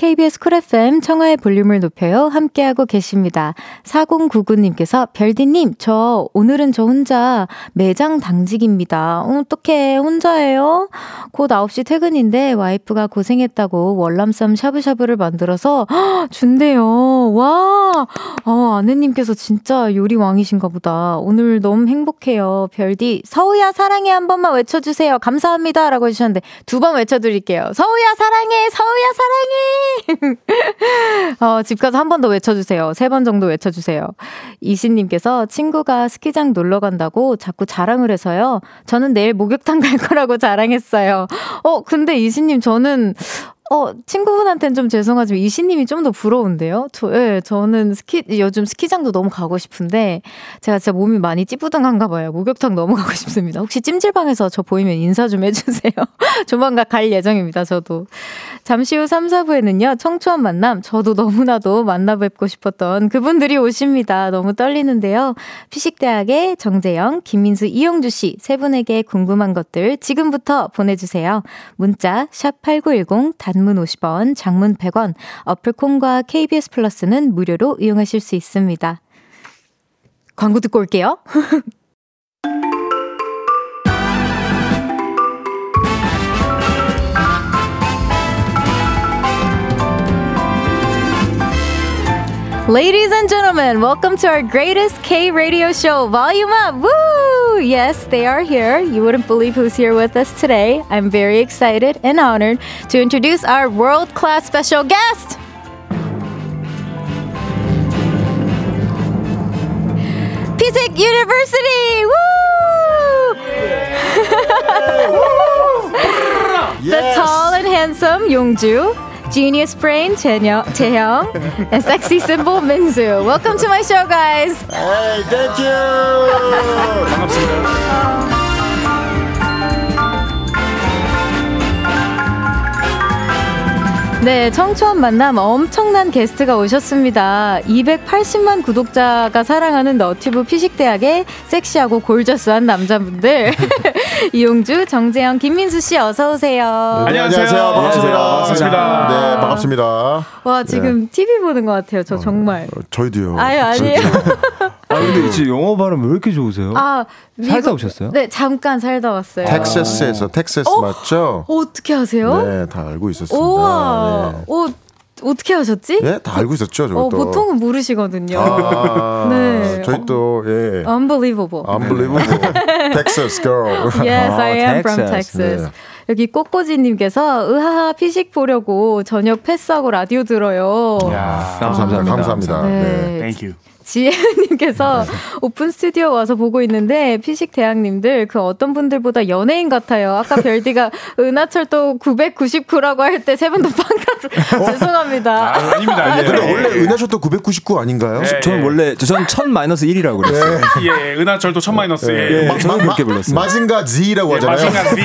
S1: KBS 쿨 FM 청하의 볼륨을 높여요. 함께하고 계십니다. 4099님께서 별디님, 저 오늘은 저 혼자 매장 당직입니다. 어, 어떡해, 혼자예요? 곧 9시 퇴근인데 와이프가 고생했다고 월남쌈 샤브샤브를 만들어서 헉, 준대요. 와, 어, 아내님께서 진짜 요리 왕이신가 보다. 오늘 너무 행복해요. 별디, 서우야 사랑해 한 번만 외쳐주세요. 감사합니다. 라고 해주셨는데 두 번 외쳐드릴게요. 서우야 사랑해, 서우야 사랑해! 어, 집 가서 한 번 더 외쳐주세요. 세 번 정도 외쳐주세요. 이신님께서 친구가 스키장 놀러 간다고 자꾸 자랑을 해서요. 저는 내일 목욕탕 갈 거라고 자랑했어요. 어, 근데 이신님, 저는 어, 친구분한테는 좀 죄송하지만 이시님이 좀 더 부러운데요? 저, 예, 저는 스키, 요즘 스키장도 너무 가고 싶은데, 제가 진짜 몸이 많이 찌뿌둥한가 봐요. 목욕탕 너무 가고 싶습니다. 혹시 찜질방에서 저 보이면 인사 좀 해주세요. 조만간 갈 예정입니다, 저도. 잠시 후 3, 4부에는요, 청초한 만남, 저도 너무나도 만나 뵙고 싶었던 그분들이 오십니다. 너무 떨리는데요. 피식대학의 정재영, 김민수, 이용주 씨, 세 분에게 궁금한 것들 지금부터 보내주세요. 문자, 샵8910, 단문 50원, 장문 100원, 어플콘과 KBS 플러스는 무료로 이용하실 수 있습니다. 광고 듣고 올게요. Ladies and gentlemen, welcome to our greatest K radio show, Volume Up. Woo! Yes, they are here. You wouldn't believe who's here with us today. I'm very excited and honored to introduce our world class special guest. Pisik University! Woo! the tall and handsome Yongju Genius Brain Taehyung, and Sexy Symbol Minzu. Welcome to my show, guys.
S5: Hey, thank you.
S1: 네, 청초한 만남 엄청난 게스트가 오셨습니다. 280만 구독자가 사랑하는 너튜브 피식대학의 섹시하고 골저스한 남자분들. 이용주, 정재영, 김민수 씨 어서 오세요.
S5: 네, 안녕하세요. 반갑습니다. 반갑습니다. 네, 반갑습니다.
S1: 와, 지금 네. TV 보는 것 같아요. 저 정말.
S5: 어, 저희도요.
S1: 아유, 아니에요.
S6: 아, 근데 지금 영어 발음 왜 이렇게 좋으세요? 아, 미국, 살다 오셨어요?
S1: 네, 잠깐 살다 왔어요.
S5: 텍사스에서 텍사스 어? 맞죠?
S1: 어, 어떻게 하세요?
S5: 네, 다 알고 있었습니다.
S1: 우와, 네. 오, 어떻게 하셨지?
S5: 네, 다 알고 있었죠, 저도. 어,
S1: 보통은 모르시거든요.
S5: 아, 네. 저희 또 예.
S1: Unbelievable.
S5: Unbelievable. Texas girl.
S1: Yes, I am 아, from Texas. 네. 여기 꼬꼬지님께서 으하하 피식 보려고 저녁 패스하고 라디오 들어요.
S5: 야, 감사합니다. 감사합니다. 네. 네.
S6: Thank you.
S1: 지혜님께서 네. 오픈 스튜디오 와서 보고 있는데 피식 대학님들 그 어떤 분들보다 연예인 같아요. 아까 별디가 은하철도 999라고 할 때 세 분도 어? 죄송합니다.
S6: 아, 닙니다 아,
S5: 근데 원래 은하철도 999 아닌가요?
S6: 네, 저는 예. 원래 저는 1000 마이너스 1이라고 그랬어요. 네.
S7: 예, 은하철도 1000 마이너스 예.
S6: 예. 저는 그렇게 불렀어요.
S5: 마징가 Z라고 하잖아요.
S7: 마징가 Z.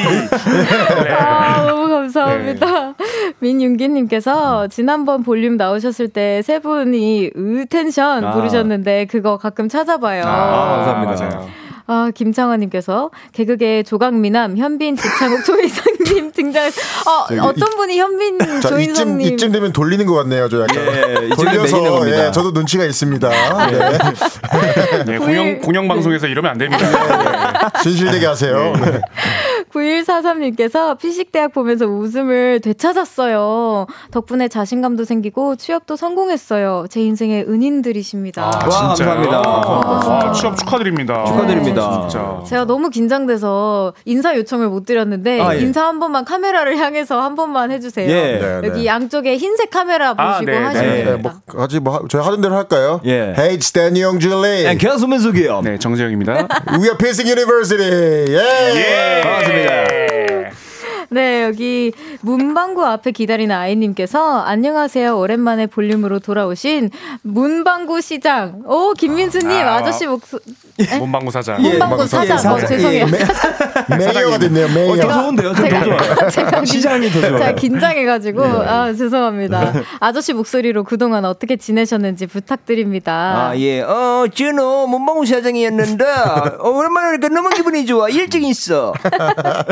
S1: 네. 아, 너무 감사합니다. 네. 민윤기님께서 지난번 볼륨 나오셨을 때 세 분이 으텐션 아. 부르셨는데 그거 가끔 찾아봐요.
S6: 아, 감사합니다. 맞아요.
S1: 아, 김창환님께서 개그계 조강미남, 현빈, 지창욱, 조인성님 등장. 어, 어떤 분이 현빈, 자, 조인성님.
S5: 이쯤, 이쯤 되면 돌리는 것 같네요, 저 약간. 예, 돌려서, 예, 저도 눈치가 있습니다. 네.
S7: 네, 공영, 공영방송에서 이러면 안 됩니다. 네.
S5: 진실되게 하세요. 네.
S1: 9143님께서 피식대학 보면서 웃음을 되찾았어요. 덕분에 자신감도 생기고 취업도 성공했어요. 제 인생의 은인들이십니다. 아,
S6: 와, 감사합니다.
S7: 아, 취업 축하드립니다.
S6: 축하드립니다.
S7: 진짜.
S1: 제가 너무 긴장돼서 인사 요청을 못 드렸는데 아, 예. 인사 한 번만 카메라를 향해서 한 번만 해주세요. 예. 네, 여기 네. 양쪽에 흰색 카메라 아, 보시고 아, 네, 하시면 네. 됩니다.
S5: 뭐, 아직 뭐 저희 하던 대로 할까요? 예. Hey, it's Danny Young Julie.
S6: And 캐스민숙이요.
S7: 네, 정재영입니다.
S5: We are Pacing University. 예.
S7: 예.
S6: 반갑습니다. Yeah.
S1: 네, 여기 문방구 앞에 기다리는 아이님께서 안녕하세요. 오랜만에 볼륨으로 돌아오신 문방구 시장. 오, 김민수님 아, 저씨 목소
S7: 예. 문방구 사장.
S1: 예, 문방구 사장. 사장. 어, 죄송해요.
S5: 예, 메 이어가 됐네요. 메이어. 어,
S6: 더 좋은데요? 더 좋아. 제가 시장이 더 좋아요.
S1: 제가 긴장해가지고 네. 아 죄송합니다. 아저씨 목소리로 그동안 어떻게 지내셨는지 부탁드립니다.
S8: 아 예. 어 준호 문방구 사장이었는데 어, 오랜만에 오니까 너무 기분이 좋아. 일찍 있어.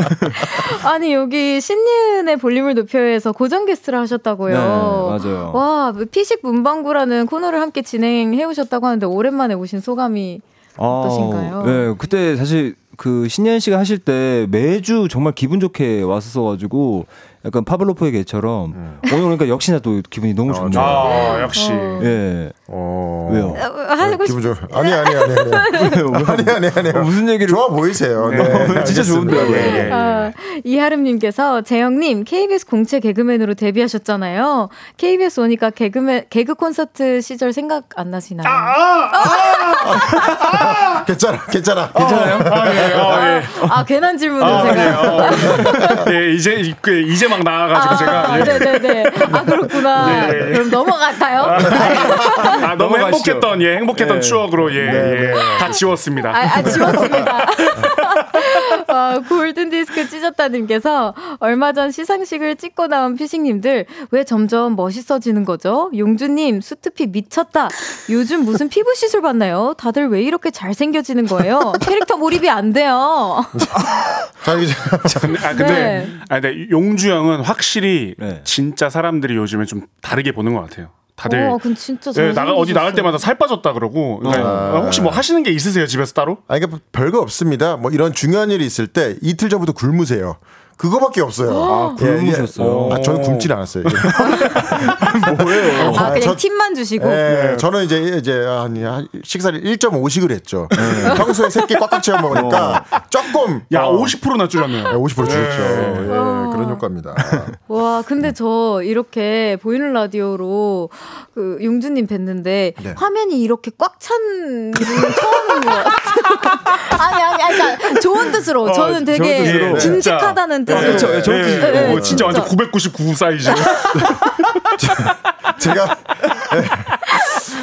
S1: 아니 여기 신예은의 볼륨을 높여서 고정 게스트를 하셨다고요.
S6: 네, 맞아요.
S1: 와 피식 문방구라는 코너를 함께 진행해 오셨다고 하는데 오랜만에 오신 소감이 어떠신가요?
S6: 아, 네, 그때 사실 그 신현 씨가 하실 때 매주 정말 기분 좋게 왔었어가지고 약간 파블로프의 개처럼 음. 오늘 그러니까 역시나 또 기분이 너무 어, 좋네요.
S7: 아, 역시. 어.
S6: 예.
S5: 어.
S6: 왜요?
S1: 어, 하고
S5: 기분 좋. 아니 아니 아니 아니. 아니 아니 아니.
S6: 어, 무슨 얘기를
S5: 좋아 보이세요. 네.
S6: 네. 진짜 좋은데요. 네. 네.
S1: 아, 이하름님께서 재영님 KBS 공채 개그맨으로 데뷔하셨잖아요. KBS 오니까 개그맨 개그 콘서트 시절 생각 안 나시나요? 아, 아,
S5: 아, 아. 괜찮아, 괜찮아,
S6: 괜찮아요?
S7: 아, 예, 아, 예.
S1: 아, 괜한 질문을 아, 제가.
S7: 예, 어. 예, 이제 그, 이제 막 나와가지고 제가.
S1: 아, 네네네. 아 그렇구나. 네. 그럼 넘어갈까요?
S7: 아, 너무 행복했던 예 행복했던 네. 추억으로 예다 네, 예, 지웠습니다.
S1: 아, 아 지웠습니다. 와, 골든 디스크 찢었다님께서 얼마 전 시상식을 찍고 나온 피식님들 왜 점점 멋있어지는 거죠? 용주님 수트피 미쳤다. 요즘 무슨 피부 시술 받나요? 다들 왜 이렇게 잘생겨지는 거예요? 캐릭터 몰입이 안 돼요.
S7: 아 근데 네. 아 근데 용주 형은 확실히 네. 진짜 사람들이 요즘에 좀 다르게 보는 것 같아요. 다들
S1: 어, 그럼 진짜 네,
S7: 나가 어디 나갈 때마다 살 빠졌다 그러고 그러니까 아. 혹시 뭐 하시는 게 있으세요 집에서 따로?
S5: 아니 그러니까 별거 없습니다. 뭐 이런 중요한 일이 있을 때 이틀 전부터 굶으세요. 그거밖에 없어요.
S6: 아, 굶으셨어요?
S5: 예, 예. 아, 저는 굶질 않았어요.
S1: 뭐예요? 아, 그냥 저, 팁만 주시고.
S5: 예, 저는 이제 이제 한 식사를 1.5식을 했죠. 예. 평소에 세끼 꽉꽉 채워 먹으니까 어. 조금
S7: 야, 어, 50%나 줄였네요.
S5: 50% 줄였죠. 예, 그런 효과입니다.
S1: 와, 근데 저 이렇게 보이는 라디오로 그 용주님 뵀는데 네. 화면이 이렇게 꽉 찬 처음인 것 같아요. 아니, 아니, 아니, 그러니까 좋은 뜻으로. 어, 저는 되게 뜻으로. 듬직하다는 뜻으로.
S7: 그렇죠. 네, 뜻으로. 네, 네, 진짜 완전 999 사이즈.
S5: 제가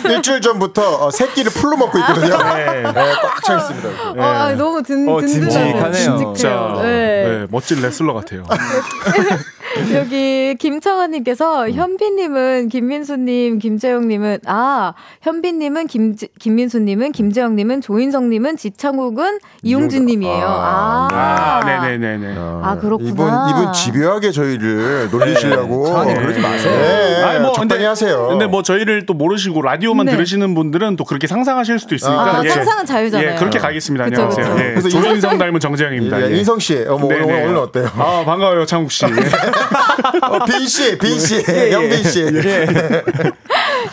S5: 네. 일주일 전부터 어, 새끼를 풀로 먹고 있거든요. 네. 네, 꽉 차 있습니다.
S1: 네. 아, 너무 든, 어, 든든하네요.
S7: 진짜 네. 멋진 레슬러 같아요.
S1: 여기 김창환님께서 음. 현빈님은 김민수님, 김재영님은 아 현빈님은 김 김민수님은 김재영님은 조인성님은 지창욱은 이용준님이에요. 아,
S7: 아, 네네네네.
S1: 아 그렇구나.
S5: 이분 이분 집요하게 저희를 놀리시려고.
S6: 네. 그러지 마세요.
S5: 네. 아니 뭐 적당히 하세요.
S7: 근데 뭐 저희를 또 모르시고 라디오만 네. 들으시는 분들은 또 그렇게 상상하실 수도 있으니까.
S1: 아, 예. 상상은 자유잖아요.
S7: 예, 그렇게 가겠습니다. 그쵸, 안녕하세요. 그쵸. 예. 그래서 조인성 닮은 정재영입니다.
S5: 예, 예. 인성 씨, 어, 뭐 오늘, 오늘 어때요?
S7: 아 반가워요, 창욱 씨.
S5: 어, 빈 씨, 빈 씨, 예, 영빈 예. 씨. 예.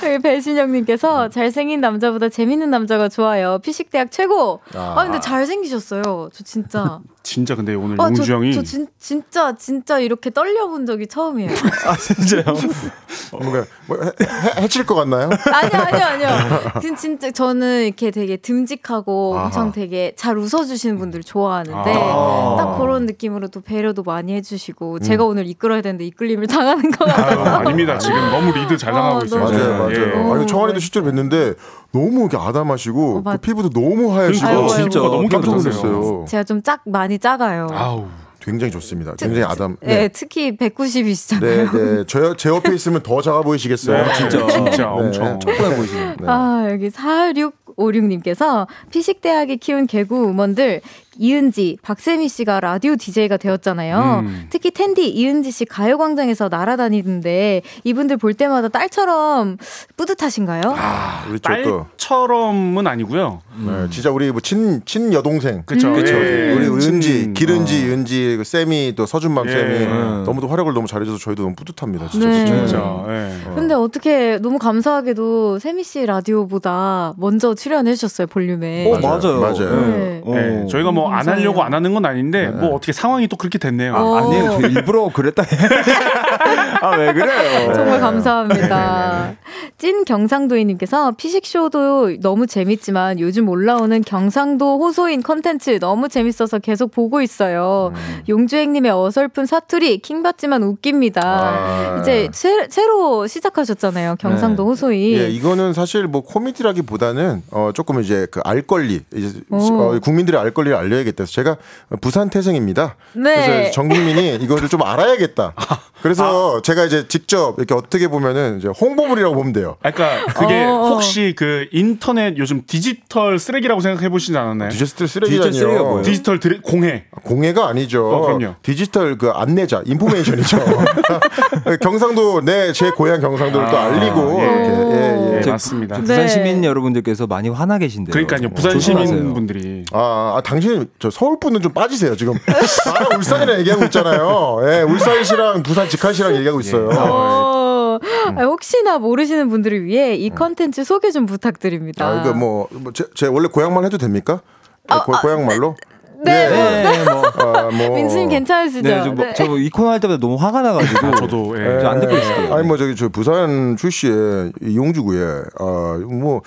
S1: 여기 배신영님께서 잘생긴 남자보다 재밌는 남자가 좋아요. 피식대학 최고. 아, 아 근데 잘생기셨어요. 저 진짜.
S7: 진짜 근데 오늘 아, 용주 형이
S1: 저, 저 진, 진짜 진짜 이렇게 떨려본 적이 처음이에요.
S5: 아 진짜요? 뭔가 뭐, 해, 해칠 것 같나요?
S1: 아니요 아니요 아니요. 진짜 저는 이렇게 되게 듬직하고 아하. 엄청 되게 잘 웃어주시는 분들 좋아하는데 아. 딱 그런 느낌으로 또 배려도 많이 해주시고 음. 제가 오늘 이끌어야 되는데 이끌림을 당하는 것 같아요.
S7: 아닙니다 지금 너무 리드 잘 당하고 아, 있어요.
S5: 맞아요 맞아요. 예. 아니 청아이도 실제로 뵀는데 너무 이렇게 아담하시고 어, 그 피부도 너무 하얗시고
S7: 아이고, 진짜 너무 깜짝 놀랐어요.
S1: 제가 좀 짝 많이 작아요.
S5: 아우. 굉장히 좋습니다. 굉장히 아담.
S1: 네, 네 특히 190이시잖아요. 네,
S5: 네. 저, 제 옆에 있으면 더 작아 보이시겠어요.
S7: 네, 진짜, 진짜 네. 엄청
S6: 촉촉해 보이시네요.
S1: 네. 아, 여기 4656님께서 피식대학이 키운 개구 음원들 이은지, 박세미 씨가 라디오 DJ가 되었잖아요. 음. 특히 텐디, 이은지 씨 가요광장에서 날아다니는데 이분들 볼 때마다 딸처럼 뿌듯하신가요?
S7: 아, 우리 딸처럼은 아니고요.
S5: 네, 진짜 우리 뭐 친, 친 여동생.
S7: 그쵸.
S5: 음. 예. 우리 은지, 기른지, 어. 은지, 그 쌤이 또 서준맘 예. 쌤이 너무도 활약을 너무 잘해줘서 저희도 너무 뿌듯합니다. 진짜.
S1: 네.
S7: 진짜. 예.
S1: 근데 어떻게 너무 감사하게도 세미 씨 라디오보다 먼저 출연해 주셨어요, 볼륨에.
S5: 어, 맞아요. 맞아요.
S7: 네. 네. 저희가 뭐안 하려고 안 하는 건 아닌데 네. 뭐 어떻게 상황이 또 그렇게 됐네요.
S6: 아, 아니에요. 일부러 그랬다. 아, 왜 그래요?
S1: 정말 감사합니다. 찐 경상도인님께서 피식쇼도 너무 재밌지만 요즘 올라오는 경상도 호소인 컨텐츠 너무 재밌어서 계속 보고 있어요. 음. 용주행님의 어설픈 사투리 킹받지만 웃깁니다. 아. 이제 새, 로 시작하셨잖아요. 경상도 네. 호소인.
S5: 예, 이거는 사실 뭐 코미디라기보다는 어, 조금 이제 그 알 권리, 이제 어, 국민들의 알 권리를 알려 야겠다. 제가 부산 태생입니다. 네. 그래서 전 국민이 이거를 좀 알아야겠다. 그래서 아. 제가 이제 직접 이렇게 어떻게 보면은 이제 홍보물이라고 보면 돼요.
S7: 그러니까 그게 어. 혹시 그 인터넷 요즘 디지털 쓰레기라고 생각해 보시지 않았나요?
S5: 디지털 쓰레기라니요.
S7: 디지털 드레, 공해.
S5: 공해가 아니죠.
S7: 어, 그럼요.
S5: 디지털 그 안내자, 인포메이션이죠. 경상도 내 제 고향 경상도를 아. 또 알리고
S7: 예. 이렇게 예, 예. 네, 맞습니다.
S6: 부산 네. 시민 여러분들께서 많이 화나 계신데요.
S7: 그러니까요. 부산 시민 분들이
S5: 아, 아 당신 저 서울 분은 좀 빠지세요 지금. 나랑 울산이랑 얘기하고 있잖아요. 예, 울산시랑 부산 직할시랑 얘기하고 있어요.
S1: 어, 아, 혹시나 모르시는 분들을 위해 이 컨텐츠 소개 좀 부탁드립니다.
S5: 아, 그러니까 뭐, 뭐 제, 제 원래 고향말 해도 됩니까? 아, 고, 고향 말로?
S1: 네, 네, 네, 뭐, 아, 뭐. 민수님 괜찮으시죠?
S6: 네, 저, 뭐, 네. 저 이코너 할 때마다 너무 화가 나가지고 아,
S7: 저도 예.
S6: 안 듣고 있어요.
S5: 아니 뭐 저기 저 부산 출시의 이용주구에 아 뭐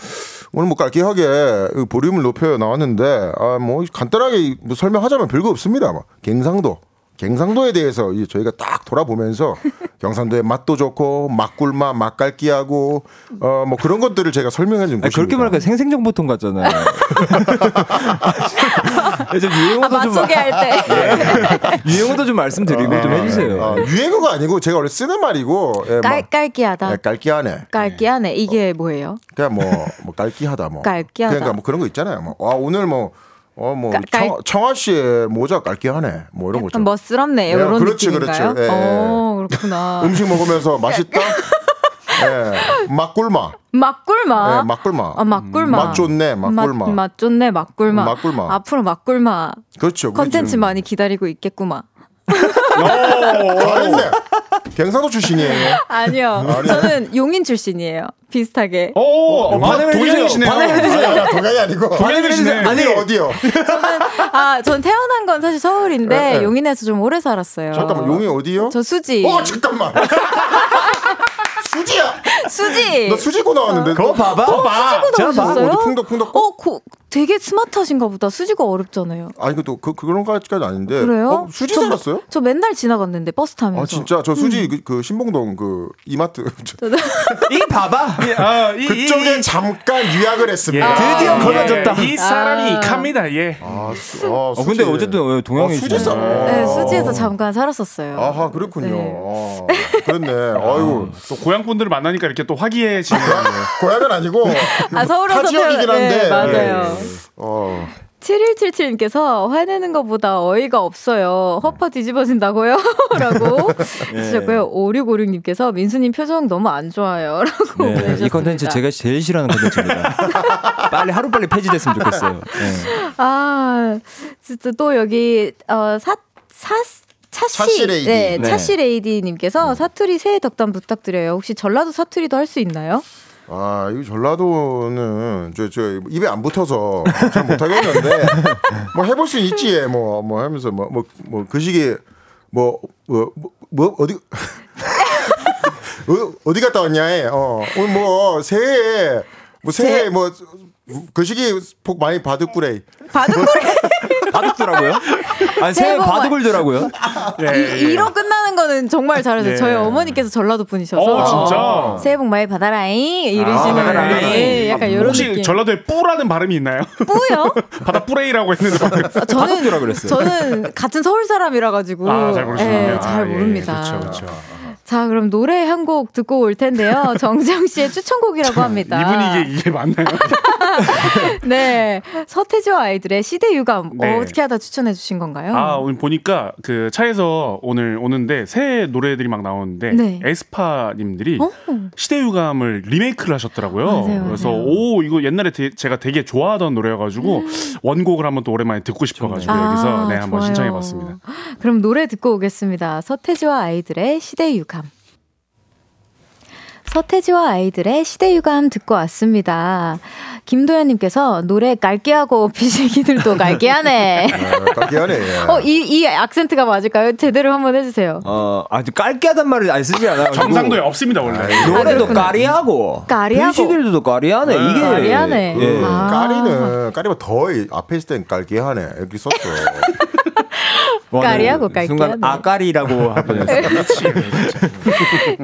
S5: 오늘 뭐 깔끔하게 볼륨을 높여 나왔는데 아 뭐 간단하게 뭐 설명하자면 별거 없습니다. 뭐 갱상도 경상도에 대해서 저희가 딱 돌아보면서 경상도의 맛도 좋고 맛꿀맛, 맛깔기하고 어 뭐 그런 것들을 제가 설명해 준
S6: 거죠. 그렇게 말하니까 생생정보통 같잖아요. 좀 유행어도
S1: 아,
S6: 좀
S1: 소개할 때
S6: 네. 유행어도 좀 말씀드리고 아, 좀 해주세요.
S5: 아, 유행어가 아니고 제가 원래 쓰는 말이고
S1: 예, 깔 깔기하다.
S5: 예, 깔기하네.
S1: 깔기하네. 이게 뭐예요?
S5: 그냥 뭐, 뭐 깔기하다 뭐.
S1: 깔기하다.
S5: 그러니까 뭐 그런 거 있잖아요. 뭐, 와 오늘 뭐 어, 뭐, 청, 청아 씨의 모자 깔게하네. 뭐 이런 거죠.
S1: 멋스럽네. 이런
S5: 그렇지,
S1: 느낌인가요?
S5: 그렇지. 예,
S1: 어, 그렇구나.
S5: 음식 먹으면서 맛있다? 예, 맛꿀맛.
S1: 맛꿀맛.
S5: 예, 맛꿀맛.
S1: 아, 맛꿀맛.
S5: 맛 좋네, 맛꿀맛.
S1: 맛, 맛 좋네, 맛꿀맛.
S5: 맛꿀맛.
S1: 앞으로 맛꿀맛.
S5: 그렇죠.
S1: 컨텐츠 많이 기다리고 있겠구만.
S5: 잘했네. 경상도 출신이에요?
S1: 아니요. 아니요. 저는 용인 출신이에요. 비슷하게.
S7: 오, 어, 반응을 해주시네요.
S5: 반응을 해주세요. 동양이 아니고.
S7: 반응을 해주세요.
S5: 아니, 어디요?
S1: 저는, 아, 전 태어난 건 사실 서울인데, 네, 네. 용인에서 좀 오래 살았어요.
S5: 잠깐만, 용인 어디요?
S1: 저 수지.
S5: 어, 잠깐만. 수지야.
S1: 수지.
S5: 너 수지고 나왔는데.
S6: 그거 봐봐.
S1: 어, 수지고 나오셨어요?
S5: 어디 풍덕 풍덕.
S1: 어, 고, 되게 스마트하신가 보다. 수지가 어렵잖아요.
S5: 아니 그또 그 그런 까지까지 아닌데.
S1: 그래요?
S5: 어, 수지
S1: 저,
S5: 살았어요?
S1: 저 맨날 지나갔는데 버스 타면서.
S5: 아 진짜 저 수지 음. 그, 그, 신봉동 그 이마트.
S6: 이 봐봐.
S7: 아,
S5: 이, 그쪽에 이, 잠깐 유학을 했습니다.
S6: 예. 드디어 걸어졌다.
S7: 예. 이 사람이 아. 갑니다. 예. 아,
S5: 수, 아
S6: 어, 근데 어쨌든 동양이
S5: 아, 수지 사.
S1: 네, 수지에서 잠깐 살았었어요.
S5: 아하 그렇군요. 네. 아, 그렇네. 아이고
S7: 또 고향 분들을 만나니까 이렇게 또 화기애애지는.
S5: 고향은 아니고.
S1: 아 서울에서
S5: 지역이긴 한데.
S1: 네, 맞아요.
S5: 예. 어.
S1: 7177님께서 화내는 것보다 어이가 없어요. 허파 뒤집어진다고요? 라고 주셨고요. 네. 5656님께서 민수님 표정 너무 안 좋아요. 라고 네,
S6: 이 컨텐츠 제가 제일 싫어하는 컨텐츠입니다. 빨리 하루빨리 폐지됐으면 좋겠어요. 네.
S1: 아, 진짜 또 여기, 어, 사, 사, 차씨,
S5: 레이디.
S1: 네, 차씨 레이디님께서 사투리 새해 덕담 부탁드려요. 혹시 전라도 사투리도 할 수 있나요?
S5: 아, 이 전라도는 저, 저 입에 안 붙어서 잘 못하겠는데 뭐 해볼 수 있지 뭐뭐 뭐 하면서 뭐 뭐 뭐그 시기 뭐뭐 뭐, 뭐, 어디 어, 어디 갔다 왔냐 어 오늘 뭐 새해 뭐 새해 뭐그 시기 복 많이 받을꾸래.
S1: 받을꾸래.
S6: 바둑더라고요? 아니, 새해 바둑을더라고요.
S1: 예, 이, 로 끝나는 거는 정말 잘하세요. 예. 저희 어머니께서 전라도 분이셔서.
S7: 어, 진짜?
S1: 새해 복 많이 받아라잉. 이러시는. 아, 네, 약간 아, 이런
S7: 혹시
S1: 느낌.
S7: 전라도에 뿌라는 발음이 있나요?
S1: 뿌요?
S7: 바다 뿌레이라고 했는데.
S1: 아, 저는, 그랬어요. 저는 같은 서울 사람이라 가지고.
S7: 아, 잘.
S1: 네, 잘 모릅니다.
S7: 예, 그렇죠, 그렇죠.
S1: 자, 그럼 노래 한 곡 듣고 올 텐데요. 정재영 씨의 추천곡이라고 합니다.
S7: 이분이 이게, 이게 맞나요?
S1: 네. 서태지와 아이들의 시대 유감 네. 어떻게 하다 추천해 주신 건가요?
S7: 아, 오늘 보니까 그 차에서 오늘 오는데 새 노래들이 막 나오는데 네. 에스파 님들이 어? 시대 유감을 리메이크를 하셨더라고요.
S1: 맞아요,
S7: 그래서
S1: 맞아요.
S7: 오, 이거 옛날에 되, 제가 되게 좋아하던 노래여 가지고 음. 원곡을 한번 또 오랜만에 듣고 싶어 가지고 아, 여기서 네, 한번 신청해 봤습니다.
S1: 그럼 노래 듣고 오겠습니다. 서태지와 아이들의 시대 유감. 서태지와 아이들의 시대유감 듣고 왔습니다. 김도현님께서 노래 깔게하고 비실기들도 깔게하네.
S5: 아, 깔게하네. 예.
S1: 어, 이, 이 악센트가 맞을까요? 제대로 한번 해주세요.
S6: 어, 아주 깔게하단 말을 안 쓰지 않아요.
S7: 경상도에 없습니다, 원래.
S6: 아, 노래도 아, 까리하고.
S1: 까리하고.
S6: 비실기들도 까리하네. 네. 이게.
S1: 까리하네.
S5: 예. 아. 까리는, 까리면 더 앞에 있을 땐 깔게하네. 이렇게 썼 어.
S1: 까리하고 깔게
S6: 순간 아까리라고 하거든요.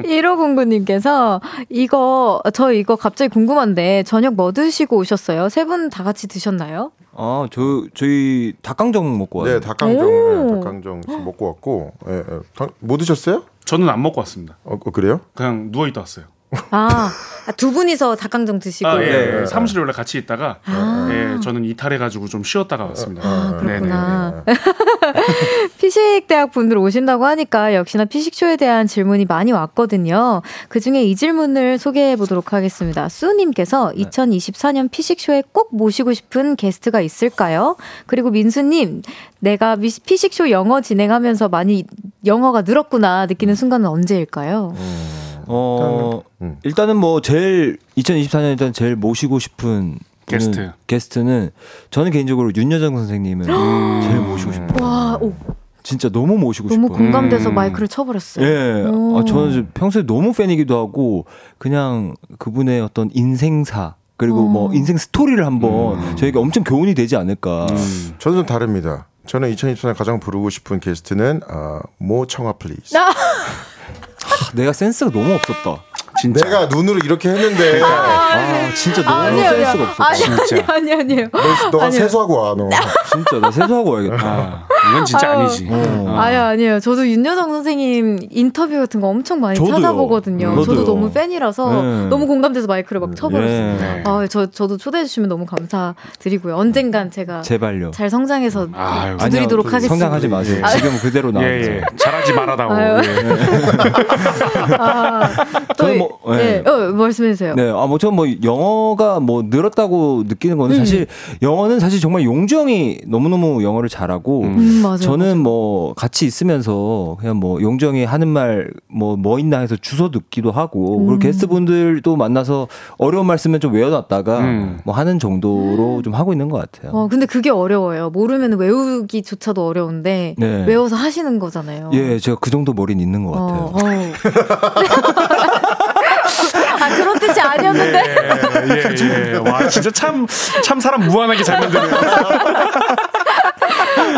S1: 1509님께서 이거 저 이거 갑자기 궁금한데 저녁 뭐 드시고 오셨어요? 세 분 다 같이 드셨나요?
S6: 아, 저 저희 닭강정 먹고 왔어요.
S5: 네, 닭강정, 네, 닭강정 먹고 왔고, 예, 예. 뭐 드셨어요?
S7: 저는 안 먹고 왔습니다.
S5: 어, 어 그래요?
S7: 그냥 누워 있다 왔어요.
S1: 아, 두 분이서 닭강정 드시고.
S7: 아, 예, 예. 사무실에 원래 같이 있다가, 아. 예, 저는 이탈해가지고 좀 쉬었다가 왔습니다.
S1: 아, 그렇구나. 피식대학 분들 오신다고 하니까 역시나 피식쇼에 대한 질문이 많이 왔거든요. 그 중에 이 질문을 소개해 보도록 하겠습니다. 수님께서 네. 2024년 피식쇼에 꼭 모시고 싶은 게스트가 있을까요? 그리고 민수님, 내가 피식쇼 영어 진행하면서 많이 영어가 늘었구나 느끼는 순간은 언제일까요? 음.
S6: 어, 음. 일단은 뭐 제일 2024년 일단 제일 모시고 싶은
S7: 게스트
S6: 게스트는 저는 개인적으로 윤여정 선생님을 제일 모시고 싶어요.
S1: 와, 오.
S6: 진짜 너무 모시고
S1: 너무
S6: 싶어요.
S1: 너무 공감돼서 음. 마이크를 쳐버렸어요.
S6: 예. 아, 저는 평소에 너무 팬이기도 하고 그냥 그분의 어떤 인생사 그리고 뭐 어. 뭐 인생 스토리를 한번 음. 저에게 엄청 교훈이 되지 않을까. 음.
S5: 저는 좀 다릅니다. 저는 2024년 가장 부르고 싶은 게스트는 어, more 청하 please. 아.
S6: 내가 센스가 너무 없었다.
S5: 진짜. 내가 눈으로 이렇게 했는데 아,
S6: 아 진짜 너무 아니, 센스가 없었다.
S1: 아니,
S6: 진짜.
S1: 아니 아니 아니에요.
S5: 너, 너가 아니요. 세수하고 와 너.
S6: 진짜 나 세수하고 와야겠다. 아,
S7: 이건 진짜 아유, 아니지.
S1: 어. 아니 아니에요. 저도 윤여정 선생님 인터뷰 같은 거 엄청 많이 저도요. 찾아보거든요. 음, 저도 너무 팬이라서 네. 너무 공감돼서 마이크를 막 쳐버렸어요. 네. 아, 저 저도 초대해 주시면 너무 감사드리고요. 언젠간 제가 제발요. 잘 성장해서 아유, 두드리도록 아니요, 하겠습니다.
S6: 성장하지 마세요. 아, 지금 그대로 나오세요. 예, 예.
S7: 잘하지 말아다오. 예.
S1: 아, 또 뭐, 네. 네. 어, 말씀해 주세요.
S6: 네, 아, 뭐, 저뭐 영어가 뭐 늘었다고 느끼는 거는 음. 사실 영어는 사실 정말 용정이 너무너무 영어를 잘하고 음. 음, 맞아요, 저는 맞아요. 뭐 같이 있으면서 그냥 뭐 용정이 하는 말 뭐뭐 뭐 있나 해서 주워 듣기도 하고 음. 그리고 게스트분들도 만나서 어려운 말 쓰면 좀 외워놨다가 음. 뭐 하는 정도로 좀 하고 있는 것 같아요.
S1: 어, 근데 그게 어려워요. 모르면 외우기조차도 어려운데 네. 외워서 하시는 거잖아요.
S6: 예, 제가 그 정도 머리는 있는 것 같아요. 어, 어.
S1: 아 그런 뜻이 아니었는데.
S7: 예, 예, 예. 와 진짜 참 참 사람 무한하게 잘 만드네요.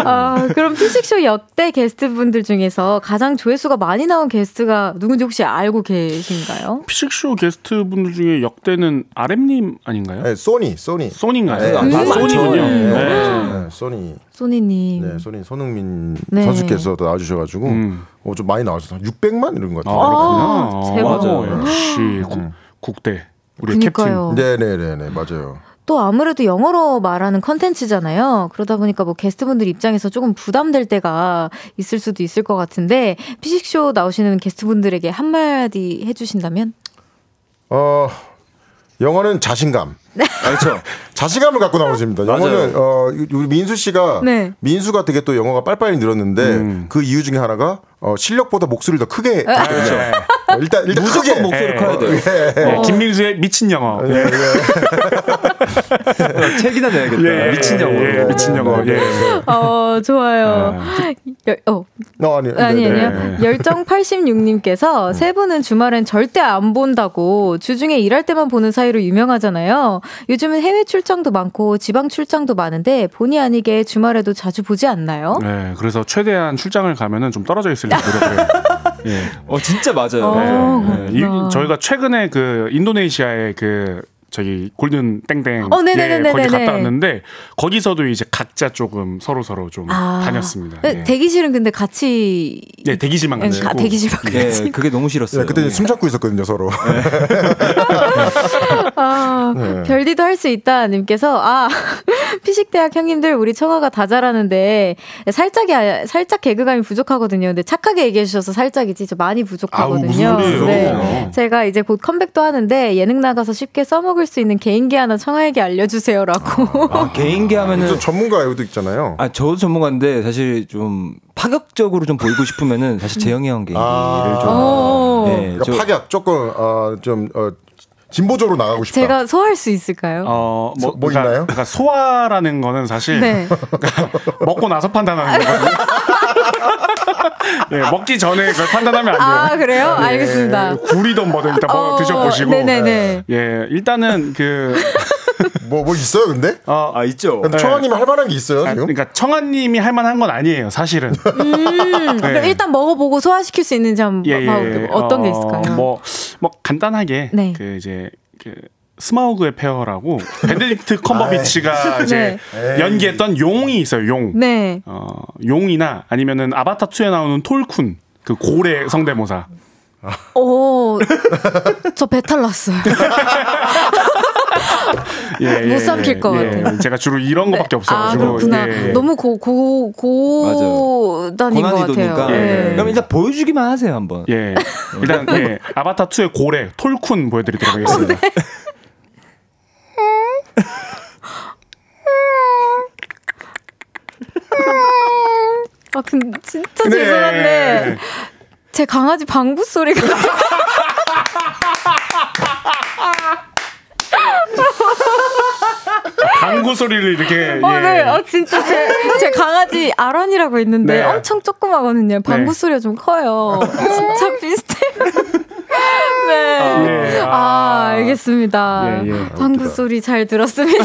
S1: 아, 그럼 피식쇼 역대 게스트분들 중에서 가장 조회수가 많이 나온 게스트가 누군지 혹시 알고 계신가요?
S7: 피식쇼 게스트분들 중에 역대는 아렘님 아닌가요?
S5: 네, 소니, 소니.
S7: 소니인가요? 네, 음, 아, 소니군요. 네.
S5: 네. 네. 소니.
S1: 소니님.
S5: 네, 소니 손흥민 네. 선수께서 나와주셔가지고 음. 어, 좀 많이 나왔어요. 600만 이런 것 같아요. 아,
S7: 아 맞아요. 역시 음. 국대 우리 그러니까요.
S5: 캡틴. 네네네네 맞아요.
S1: 또 아무래도 영어로 말하는 컨텐츠잖아요. 그러다 보니까 뭐 게스트분들 입장에서 조금 부담될 때가 있을 수도 있을 것 같은데 피식쇼 나오시는 게스트분들에게 한마디 해주신다면?
S5: 어 영어는 자신감. 네. 그렇죠. 자신감을 갖고 나오십니다. 영어는 어 우리 민수 씨가 네. 민수가 되게 또 영어가 빨빨리 늘었는데 음. 그 이유 중에 하나가 어, 실력보다 목소리를 더 크게. 아, 그렇죠. 네. 어, 일단 일단 크게
S6: 목소리 커야 돼. 예.
S7: 네. 김민수의 미친 영어. 예. 예.
S6: 책이나 내야겠다. 예. 미친 영어.
S7: 예. 미친 영어. 예.
S1: 어 좋아요. 아. 열, 어.
S5: 어 아니
S1: 아니 아니요. 네. 열정 86님께서 음. 세 분은 주말엔 절대 안 본다고 주중에 일할 때만 보는 사이로 유명하잖아요. 요즘은 해외 출장도 많고 지방 출장도 많은데 본의 아니게 주말에도 자주 보지 않나요?
S7: 네. 그래서 최대한 출장을 가면은 좀 떨어져 있을 노력을
S6: 예. 어 진짜 맞아요.
S1: 어, 네. 네.
S7: 이, 저희가 최근에 그 인도네시아의 그 저기 골든 땡땡 어, 예, 거기 갔다 왔는데 거기서도 이제 각자 조금 서로 서로 좀 아, 다녔습니다.
S1: 네, 예. 대기실은 근데 같이
S7: 네 대기실만
S1: 같이 가, 대기실만
S6: 네, 같이 그게 너무 싫었어요.
S5: 네, 그때 숨 참고 있었거든요 서로.
S1: 아, 네. 별디도 할 수 있다 님께서 아 피식 대학 형님들 우리 청아가 다 잘하는데 살짝이 살짝 개그감이 부족하거든요. 근데 착하게 얘기해 주셔서 살짝이지 저 많이 부족하거든요. 아우, 네. 제가 이제 곧 컴백도 하는데 예능 나가서 쉽게 써먹을 먹을 수 있는 개인기 하나 청아에게 알려주세요라고.
S6: 아, 개인기 하면은
S5: 전문가 도 있잖아요.
S6: 아 저도 전문가인데 사실 좀 파격적으로 좀 보이고 싶으면은 사실 재영이 형 개인기를 아~ 좀.
S5: 어. 네, 그러니까 파격 조금 어 좀 어, 진보적으로 나가고 싶다.
S1: 제가 소화할 수 있을까요?
S7: 어, 뭐, 소, 뭐 그러니까, 있나요? 그러니까 소화라는 거는 사실 네. 그러니까 먹고 나서 판단하는 거거든요. 예, 먹기 전에 그걸 판단하면 안 돼요.
S1: 아, 그래요? 예, 알겠습니다.
S7: 굴이든 뭐든 일단 어, 드셔보시고.
S1: 네네네.
S7: 예, 일단은 그.
S5: 뭐, 뭐 있어요, 근데?
S7: 어, 아, 있죠.
S5: 네. 청아님이 할 만한 게 있어요, 아, 지금?
S7: 그러니까 청아님이 할 만한 건 아니에요, 사실은.
S1: 음, 네. 일단 먹어보고 소화시킬 수 있는지 한번 예, 예. 어떤 어, 게 있을까요?
S7: 뭐, 뭐 간단하게 네. 그 이제 그 스마우그의 폐허라고 베네딕트 컴버배치가 이제 네. 연기했던 용이 있어요. 용.
S1: 네.
S7: 어, 용이나 아니면은 아바타 2에 나오는 툴쿤 그 고래 성대모사.
S1: 오, 저 배탈 났어요. 예, 못 삼킬 예, 것 예, 같아요.
S7: 제가 주로 이런 거밖에 네. 없어가지고.
S1: 아, 그렇구나. 예. 너무 고, 고, 고 단인 것 같아요.
S6: 예. 그럼 일단 보여주기만 하세요, 한번.
S7: 예. 일단, 예. 아바타 2의 고래, 톨쿤 보여드리도록 하겠습니다. 어, 네.
S1: 아, 근데 진짜 네. 죄송한데 제 강아지 방구 소리가
S7: 방구 소리를 이렇게.
S1: 어, 예. 네. 어, 진짜 제, 제 강아지 아런이라고 있는데 네. 엄청 조그마거든요. 방구 네. 소리가 좀 커요. 진짜 비슷해요. 네. 아, 예. 아 알겠습니다. 예, 예. 방구 소리 잘 들었습니다.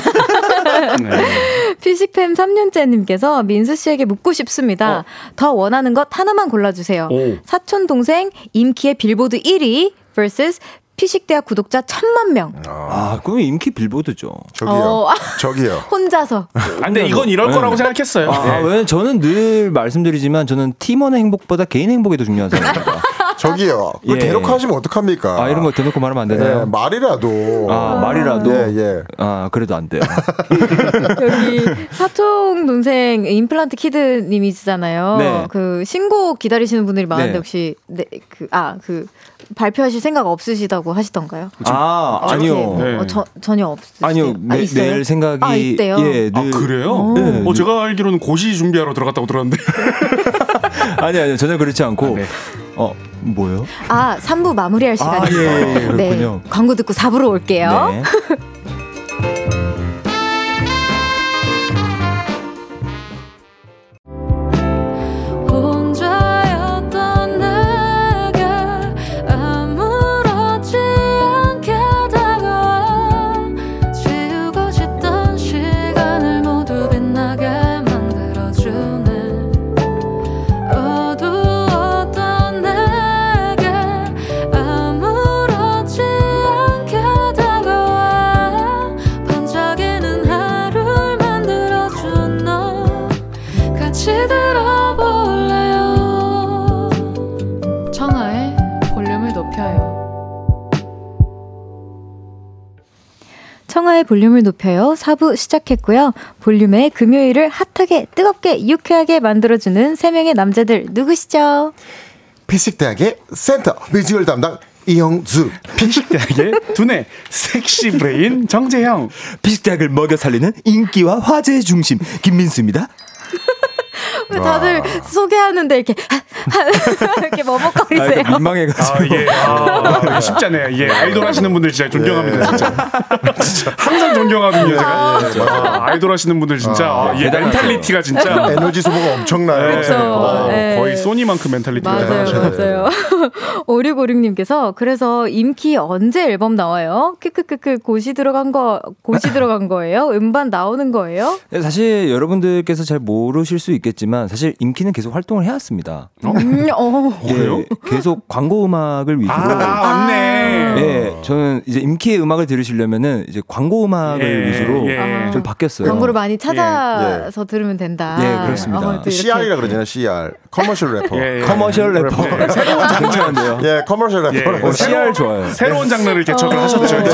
S1: 네. 피식팸 3년째님께서 민수 씨에게 묻고 싶습니다. 어. 더 원하는 것 하나만 골라주세요. 오. 사촌 동생 임키의 빌보드 1위 vs 피식대학 구독자 천만 명.
S6: 아, 그럼 인기 빌보드죠.
S5: 저기요. 어. 저기요.
S1: 혼자서.
S7: 아, 근데 이건 이럴 네. 거라고 생각했어요.
S6: 아, 네. 왜 저는 늘 말씀드리지만 저는 팀원의 행복보다 개인 행복이 더 사람입니다.
S5: 저기요. 그 예. 대놓고 하시면 어떡합니까?
S6: 아, 이런 거 대놓고 말하면 안 되나요?
S5: 예, 말이라도.
S6: 아, 말이라도?
S5: 예, 예.
S6: 아, 그래도 안 돼요.
S1: 여기 사촌 동생 임플란트 키드님이시잖아요. 네. 그 신곡 기다리시는 분들이 많은데 네. 혹시, 네, 그, 아, 그, 발표하실 생각 없으시다고 하시던가요?
S6: 아, 아니요.
S1: 네. 어, 저, 전혀 없으세요?
S6: 아니요. 아, 내, 낼 생각이.
S1: 아, 있대요?
S6: 예,
S7: 늘... 아, 그래요? 네. 어, 제가 알기로는 고시 준비하러 들어갔다고 들었는데.
S6: 아니, 아니요. 전혀 그렇지 않고. 아, 네. 어, 뭐요?
S1: 아, 3부 마무리할 시간이에요. 아, 예, 예. 네. 광고 듣고 4부로 올게요. 네. 청하의 볼륨을 높여요. 4부 시작했고요. 볼륨의 금요일을 핫하게, 뜨겁게, 유쾌하게 만들어주는 3명의 남자들 누구시죠?
S5: 피식대학의 센터 뮤지컬 담당 이용주
S7: 피식대학의 두뇌 섹시 브레인 정재형
S6: 피식대학을 먹여 살리는 인기와 화제의 중심 김민수입니다.
S1: 다들 소개하는데 이렇게 이렇게 머뭇거리세요.
S6: 아, 민망해가지고.
S7: 아, 이게 아, 쉽지 않네요. 이게 아이돌 하시는 분들 진짜 존경합니다. 네. 진짜. 항상 존경하거든요. 제가. 아, 예, 아이돌 하시는 분들 진짜 아, 이 mentality가 진짜
S5: 에너지 소모가 엄청나요.
S1: 그렇죠.
S7: 어, 네. 거의 소니만큼 mentality가
S1: 맞아요, 맞아요. 5656님께서 그래서 임키 언제 앨범 나와요? 크크크크 고시 들어간 거 고시 들어간 거예요? 음반 나오는 거예요?
S6: 네, 사실 여러분들께서 잘 모르실 수 있겠지만 사실 임키는 계속 활동을 해왔습니다.
S1: 어? 음, 어.
S6: 예, 계속 광고 음악을 위주로. 아,
S7: 맞네.
S6: 예, 저는 이제 임키의 음악을 들으시려면은 이제 광고 음악을 예, 위주로 예. 좀 바뀌었어요.
S1: 광고를 많이 찾아서 예. 들으면 된다.
S6: 예, 그렇습니다.
S5: 어, CR이라 그러잖아요, CR. commercial 래퍼.
S6: 예, 예. commercial 래퍼. 네.
S7: 새로운 장르인데요.
S5: 예, commercial 래퍼.
S6: 어, CR 좋아요.
S7: 새로운 장르를 개척을 어. 하셨죠, 이제.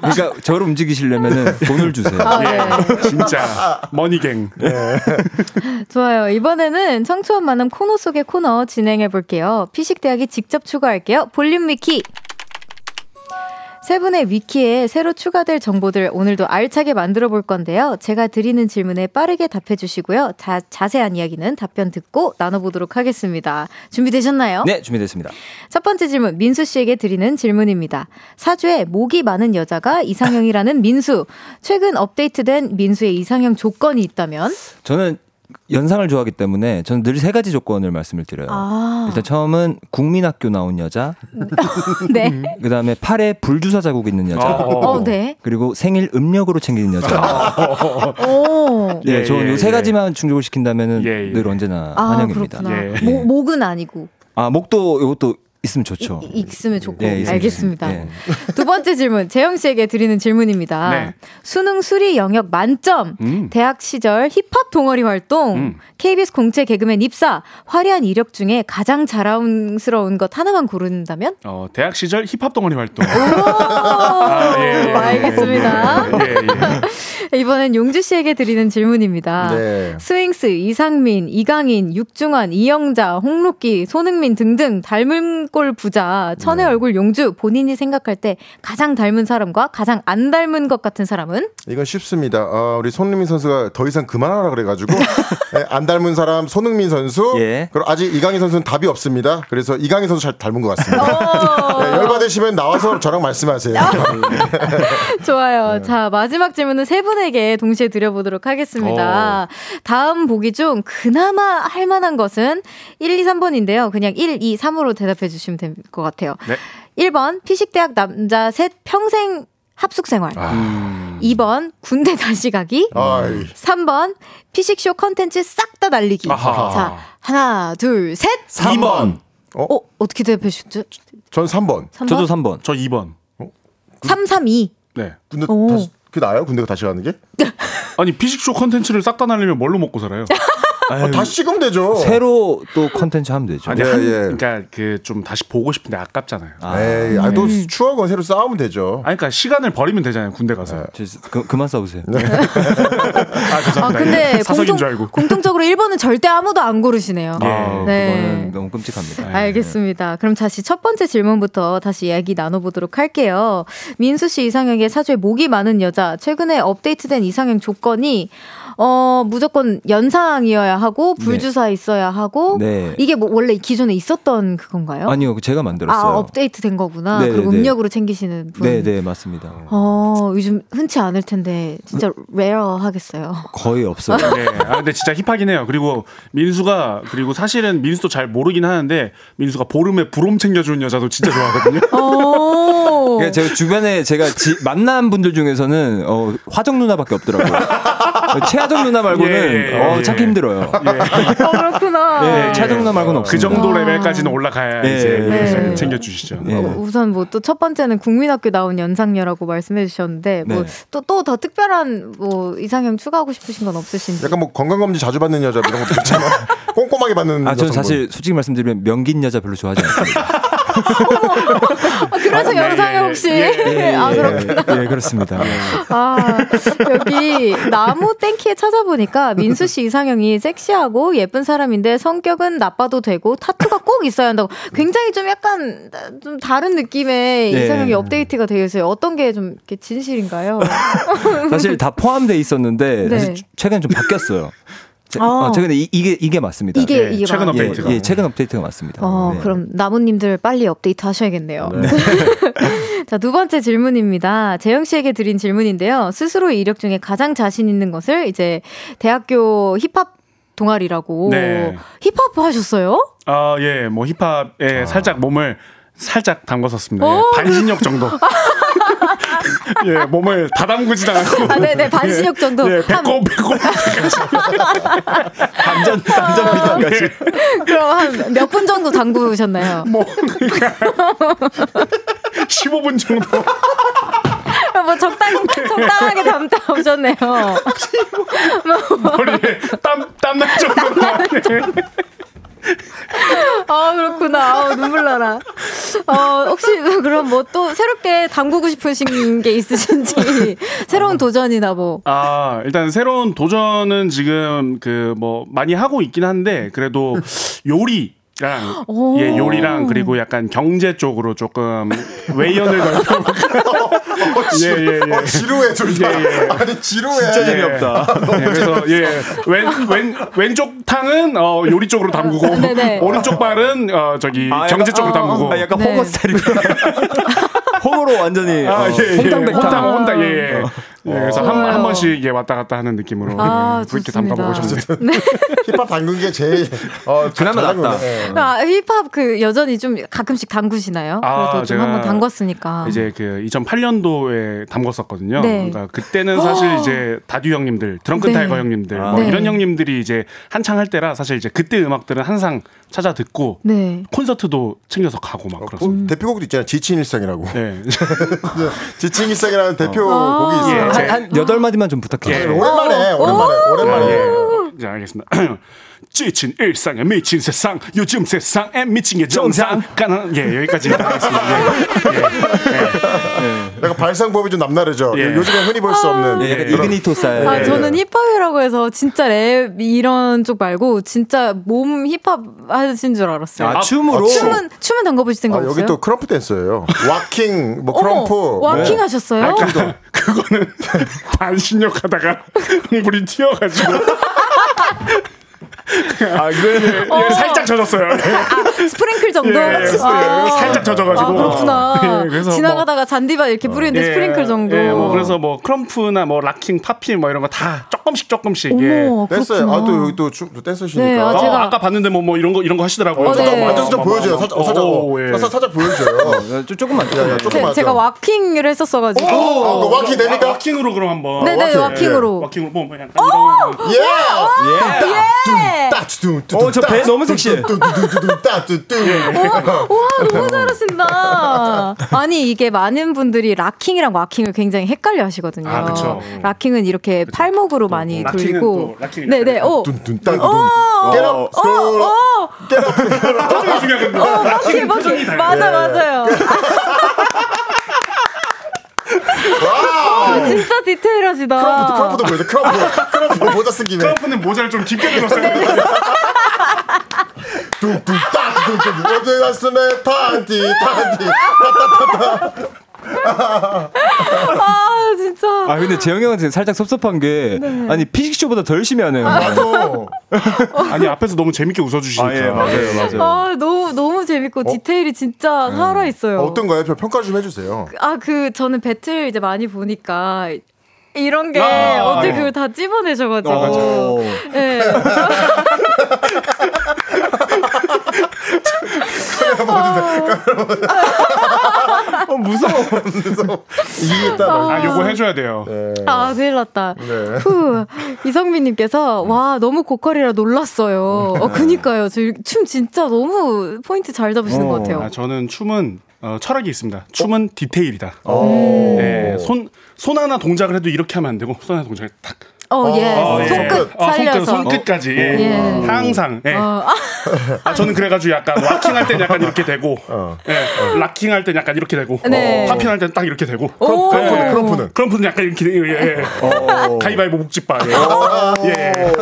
S6: 그러니까 저를 움직이시려면은 돈을 주세요.
S7: 아, 네. 진짜 money gang.
S1: 좋아요. 이번에는 청초한 만남 코너 속의 코너 진행해 볼게요. 피식대학이 직접 추가할게요. 볼륨 위키. 세 분의 위키에 새로 추가될 정보들 오늘도 알차게 만들어 볼 건데요. 제가 드리는 질문에 빠르게 답해 주시고요. 자, 자세한 이야기는 답변 듣고 나눠보도록 하겠습니다. 준비되셨나요?
S6: 네, 준비됐습니다.
S1: 첫 번째 질문, 민수 씨에게 드리는 질문입니다. 사주에 목이 많은 여자가 이상형이라는 민수. 최근 업데이트된 민수의 이상형 조건이 있다면?
S6: 저는 연상을 좋아하기 때문에 저는 늘 세 가지 조건을 말씀을 드려요. 아. 일단 처음은 국민학교 나온 여자.
S1: 네.
S6: 그 다음에 팔에 불주사 자국 있는 여자.
S1: 어, 네.
S6: 그리고 생일 음력으로 챙기는 여자.
S1: 오.
S6: 네, 예, 저는 예, 이세 가지만 충족을 시킨다면은 예, 예. 늘 언제나 아, 환영입니다.
S1: 예. 목, 목은 아니고.
S6: 아, 목도 이것도 있으면 좋죠.
S1: 이, 있으면 좋고 네, 알겠습니다. 네. 두 번째 질문 재영 씨에게 드리는 질문입니다. 네. 수능 수리 영역 만점. 음. 대학 시절 힙합 동아리 활동. 음. KBS 공채 개그맨 입사. 화려한 이력 중에 가장 자랑스러운 것 하나만 고른다면?
S7: 어, 대학 시절 힙합 동아리 활동.
S1: 아, 예, 예, 알겠습니다. 예, 예. 이번엔 용주 씨에게 드리는 질문입니다. 네. 스윙스, 이상민, 이강인, 육중환, 이영자, 홍록기, 손흥민 등등 닮은 꼴 부자, 천의 네. 얼굴 용주 본인이 생각할 때 가장 닮은 사람과 가장 안 닮은 것 같은 사람은?
S5: 이건 쉽습니다. 어, 우리 손흥민 선수가 더 이상 그만하라 그래가지고 네, 안 닮은 사람 손흥민 선수. 예. 그리고 아직 이강인 선수는 답이 없습니다. 그래서 이강인 선수 잘 닮은 것 같습니다. 어. 네, 열받으시면 나와서 저랑 말씀하세요.
S1: 좋아요. 네. 자 마지막 질문은 세 분 에게 동시에 드려보도록 하겠습니다. 오. 다음 보기 중 그나마 할 만한 것은 1, 2, 3번인데요. 그냥 1, 2, 3으로 대답해 주시면 주시면 될 것 같아요. 네. 1번 피식대학 남자 셋 평생 합숙 생활. 아. 2번 군대 다시 가기. 아이. 3번 피식쇼 컨텐츠 싹 다 날리기. 아하. 자, 하나, 둘, 셋.
S6: 3번.
S1: 어? 어 어떻게 대답하셨죠?
S5: 전 3번.
S6: 3번. 저도 3번.
S7: 저 2번. 어?
S1: 3, 3, 2.
S7: 네.
S5: 군대 다시, 그게 나아요? 군대가 다시 가는 게?
S7: 아니, 피식쇼 컨텐츠를 싹 다 날리면 뭘로 먹고 살아요?
S5: 아, 다시 찍으면 되죠.
S6: 새로 또 컨텐츠 하면 되죠.
S7: 아니, 예, 한, 예. 그러니까 그 좀 다시 보고 싶은데 아깝잖아요.
S5: 아, 에이, 아, 또 음. 추억은 새로 쌓으면 되죠.
S7: 아니, 그러니까 시간을 버리면 되잖아요. 군대 가서.
S6: 네. 그, 그만 싸우세요.
S7: 네. 아, 죄송합니다. 아, 근데 사석인 공통, 줄 알고.
S1: 공통적으로 1번은 절대 아무도 안 고르시네요.
S6: 예. 아, 네. 그거는 너무 끔찍합니다.
S1: 네. 알겠습니다. 그럼 다시 첫 번째 질문부터 다시 이야기 나눠보도록 할게요. 민수 씨 이상형의 사주에 목이 많은 여자. 최근에 업데이트된 이상형 조건이 어, 무조건 연상이어야 하고 불주사 네. 있어야 하고 네. 이게 뭐 원래 기존에 있었던 그건가요?
S6: 아니요, 제가 만들었어요.
S1: 아, 업데이트 된 거구나. 네, 그리고 네, 네. 음력으로 챙기시는 분.
S6: 네, 네, 맞습니다.
S1: 어, 요즘 흔치 않을 텐데 진짜 rare 하겠어요.
S6: 거의 없어요.
S7: 네. 아, 근데 진짜 힙하긴 해요. 그리고 민수가 그리고 사실은 민수도 잘 모르긴 하는데 민수가 보름에 부럼 챙겨주는 여자도 진짜 좋아하거든요.
S6: 그러니까 제가 주변에 제가 지, 만난 분들 중에서는 어, 화정 누나밖에 없더라고요. 최하정 누나 말고는 예, 예, 어, 찾기 힘들어요. 예.
S1: 어, 그렇구나.
S6: 예, 최하정 누나 말고는 없어요.
S7: 그 정도 레벨까지는 올라가야 예, 이제 예. 챙겨주시죠.
S1: 예. 어, 우선 뭐 또 첫 번째는 국민학교 나온 연상녀라고 말씀해 주셨는데 뭐 또 또 더 특별한 뭐 이상형 추가하고 싶으신 건 없으신지?
S5: 약간 뭐 건강검진 자주 받는 여자 이런 것도 있잖아. 꼼꼼하게 받는.
S6: 아, 저는 사실 솔직히 말씀드리면 명긴 여자 별로 좋아하지 않습니다.
S1: 어, 그래서 아, 영상에 네, 혹시 예, 예, 아 그렇구나.
S6: 예, 그렇습니다.
S1: 아 여기 나무 땡키에 찾아보니까 민수 씨 이상형이 섹시하고 예쁜 사람인데 성격은 나빠도 되고 타투가 꼭 있어야 한다고. 굉장히 좀 약간 좀 다른 느낌의 예. 이상형이 업데이트가 되어 있어요. 어떤 게 좀 진실인가요?
S6: 사실 다 포함돼 있었는데 네. 사실 최근 좀 바뀌었어요. 제, 아. 어, 최근에 이, 게 이게 맞습니다.
S1: 이게, 네, 이게
S7: 최근 업데이트가.
S6: 예, 예, 최근 업데이트가 맞습니다.
S1: 어, 네. 그럼 나무님들 빨리 업데이트 하셔야겠네요. 네. 자, 두 번째 질문입니다. 재영 씨에게 드린 질문인데요. 스스로 이력 중에 가장 자신 있는 것을 이제 대학교 힙합 동아리라고 네. 힙합 하셨어요?
S7: 아, 예. 뭐 힙합에 아. 살짝 몸을 살짝 담궜었습니다. 예, 반신욕 정도. 예, 몸을 다담그지 않고.
S1: 아, 네네, 반신욕 정도.
S7: 예, 배꼽, 배꼽.
S6: 단전, 단전 미담까지. 예.
S1: 그럼 한 몇 분 정도 담그셨나요?
S7: 뭐, 그러니까. 15분 정도.
S1: 뭐 적당, 적당하게 담다 오셨네요.
S7: 머리에 땀, 땀날 정도.
S1: 아, 그렇구나. 어, 눈물 나라. 어, 혹시 그럼 뭐 또 새롭게 담그고 싶으신 게 있으신지 새로운 도전이나 뭐.
S7: 아, 일단 새로운 도전은 지금 그 뭐 많이 하고 있긴 한데 그래도 요리 랑 예, 요리랑 그리고 약간 경제 쪽으로 조금 외연을 넓혀볼까.
S5: 예, 예, 예. 어, 지루해, 둘 다. 예, 예. 아니, 지루해.
S6: 진짜 재미없다.
S7: 예, 그래서, 예, 왼, 왼, 왼쪽 탕은, 어, 요리 쪽으로 담그고, 아, 오른쪽 발은, 어, 저기, 아, 경제 쪽으로 담그고.
S6: 아, 약간 네. 호거 스타일이 훠궈로 완전히. 아, 어, 예, 예. 홍탕,
S7: 홍탕, 예, 예. 어. 네, 그래서 한, 한 번씩 예, 왔다 갔다 하는 느낌으로 아, 예, 그렇게 담가보고 싶습니다. 네.
S5: 힙합 담근 게 제일 어,
S6: 그나마 낫다.
S1: 네. 아, 힙합 그 여전히 좀 가끔씩 담그시나요? 아, 그래도 좀 한번 담궜으니까.
S7: 이제 그 2008년도에 담궜었거든요. 네. 그러니까 그때는 사실 이제 다듀 형님들, 드렁큰 네. 타이거 형님들 아. 뭐 네. 이런 형님들이 이제 한창 할 때라 사실 이제 그때 음악들은 항상 찾아 듣고 네. 콘서트도 챙겨서 가고 막 어, 그렇습니다.
S5: 대표곡도 있잖아요. 지친 일상이라고. 네. 지친 일상이라는 대표 아~ 곡이 있어요.
S6: 한, 한 여덟 마디만 좀 부탁해요.
S5: 예. 오랜만에, 오랜만에, 오랜만에. 예.
S7: 자, 알겠습니다. 지친 일상에 미친 세상 요즘 세상에 미친 게 정상. 가능 예 여기까지 하겠습니다. 예, 예,
S5: 예, 약간 발상법이 좀 남다르죠. 예. 요즘에 흔히 볼 수 없는
S6: 예, 이그니토 스타일
S1: 아, 저는 힙합이라고 해서 진짜 랩 이런 쪽 말고 진짜 몸 힙합 하신 줄 알았어요.
S6: 아, 춤으로? 아,
S1: 춤은 춤은 담가보실 생각 아,
S5: 없어요? 여기 또 krump 댄서예요. waacking 뭐
S1: krump. waacking 네. 하셨어요? 아,
S7: 그거는 반신욕 하다가 물이 튀어가지고 아, 그 어. 살짝 젖었어요. 아,
S1: sprinkle 정도? 예, 예,
S7: 아. 살짝 젖어가지고. 아,
S1: 그렇구나. 예, 그래서 지나가다가 뭐, 잔디밭 이렇게 뿌리는데 예, sprinkle 정도.
S7: 예, 뭐 그래서 뭐 크럼프나 뭐 락킹, 파피 뭐 이런 거다 조금 조금씩 조금씩
S5: 어머, 예. 댄서요. 아또 여기 또, 또 댄서시니까. 네, 아,
S7: 제가 아까 봤는데 뭐, 뭐 이런 거 이런 거 하시더라고요. 어,
S5: 네. 만져서 좀 보여줘요. 살짝 살짝 오, 예. 살짝, 살짝 보여줘요.
S6: 조금만 조금만.
S1: 조금만. 제가 와킹을 했었어가지고.
S5: 오, 아, 와킹 됩니까?
S7: 와킹으로 그럼 한번.
S1: 네네 와킹으로.
S7: 와킹으로 뭐 그냥 이런.
S5: 예.
S6: 예. 어저 배 너무 섹시해.
S1: 와 너무 잘하신다. 아니 이게 많은 분들이 locking이랑 waacking을 굉장히 헷갈려 하시거든요.
S7: 아, 그쵸.
S1: locking은 이렇게 그쵸. 팔목으로 많이 돌리고.
S7: 네네. 표정이 중요하거든요. locking 표정이
S1: 맞아 맞아요. 와, 진짜 디테일하시다.
S5: krump도 krump도 보여줘. krump. krump 모자 쓴 김에.
S7: krump는 모자를 좀 깊게 들었어요.
S5: 뚱뚱 어디 갔으면 탄티 탄티 타타타타.
S1: 아 진짜.
S6: 아 근데 재영 형한테 살짝 섭섭한 게 네. 아니 피식쇼보다 더 열심히 하네요.
S7: 맞아. 아니 앞에서 너무 재밌게 웃어주시니까. 아, 예,
S6: 맞아요, 맞아요.
S1: 아 너무 너무 재밌고 어? 디테일이 진짜 음. 살아 있어요.
S5: 어떤가요? 평가 좀 해주세요.
S1: 아 그 저는 배틀 이제 많이 보니까 이런 게 아, 어떻게 네. 그걸 다 찝어내셔가지고. 어, 네.
S5: 어, 무서워. 무서워. 이기겠다.
S7: 아, 요거 해줘야 돼요.
S1: 네. 아, 큰일 났다. 네. 후, 이성민님께서, 와, 너무 고퀄이라 놀랐어요. 어, 그니까요. 저 춤 진짜 너무 포인트 잘 잡으시는 어. 것 같아요.
S7: 아, 저는 춤은 어, 철학이 있습니다. 춤은 어? 디테일이다. 네, 손, 손 하나 동작을 해도 이렇게 하면 안 되고, 손 하나 동작을 딱.
S1: 어, 예. 어, 예. 손끝 어, 살려서.
S7: 손끝, 손끝까지. 예. 예. 항상. 예. 어. 아, 저는 그래가지고 약간 와킹할 땐 약간 이렇게 되고, 어. 예. 락킹할 땐 약간 이렇게 되고, 네. 파핑할 땐 딱 이렇게 되고.
S5: 크럼프는, 크럼프는.
S7: 크럼프는 약간 이렇게, 예. 가위바위보 묵직바. 예. 예.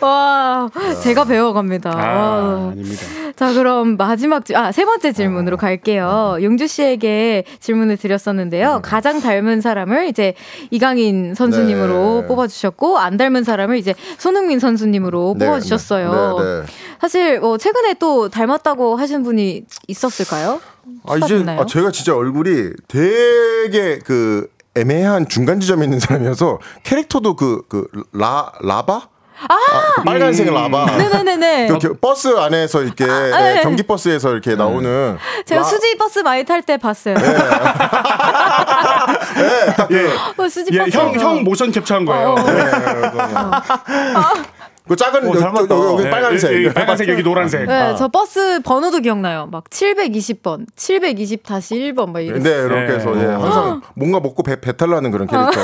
S1: 와, 제가 배워갑니다.
S7: 아, 아닙니다.
S1: 자, 그럼 마지막, 아, 세 번째 질문으로 갈게요. 용주 씨에게 질문을 드렸었는데요. 음. 가장 닮은 사람을 이제 이강인 선수님으로 네. 뽑아주셨고, 안 닮은 사람을 이제 손흥민 선수님으로 네. 뽑아주셨어요. 네. 네. 사실, 뭐, 최근에 또 닮았다고 하신 분이 있었을까요?
S5: 아, 이제, 아, 제가 진짜 얼굴이 되게 그, 애매한 중간 지점에 있는 사람이어서 캐릭터도 그, 그, 라, 라바?
S1: 아, 아
S5: 빨간색 음. 라바.
S1: 네네네네.
S5: 그 버스 안에서 이렇게 아, 네, 네. 경기 버스에서 이렇게 나오는.
S1: 제가 라... 수지 버스 많이 탈 때 봤어요. 네. 네,
S7: 그 예. 어, 수지 버스. 형, 형 모션 캡처한 거예요. 어. 네.
S5: 그 작은 오, 닮았다. 여기, 여기 네, 빨간색,
S7: 여기, 빨간색 여기 노란색.
S1: 네, 아. 저 버스 번호도 기억나요. 막 720번, 720 다시 1번 막 이렇게.
S5: 네, 이렇게 해서 예, 항상 뭔가 먹고 배, 배탈 나는 그런 캐릭터.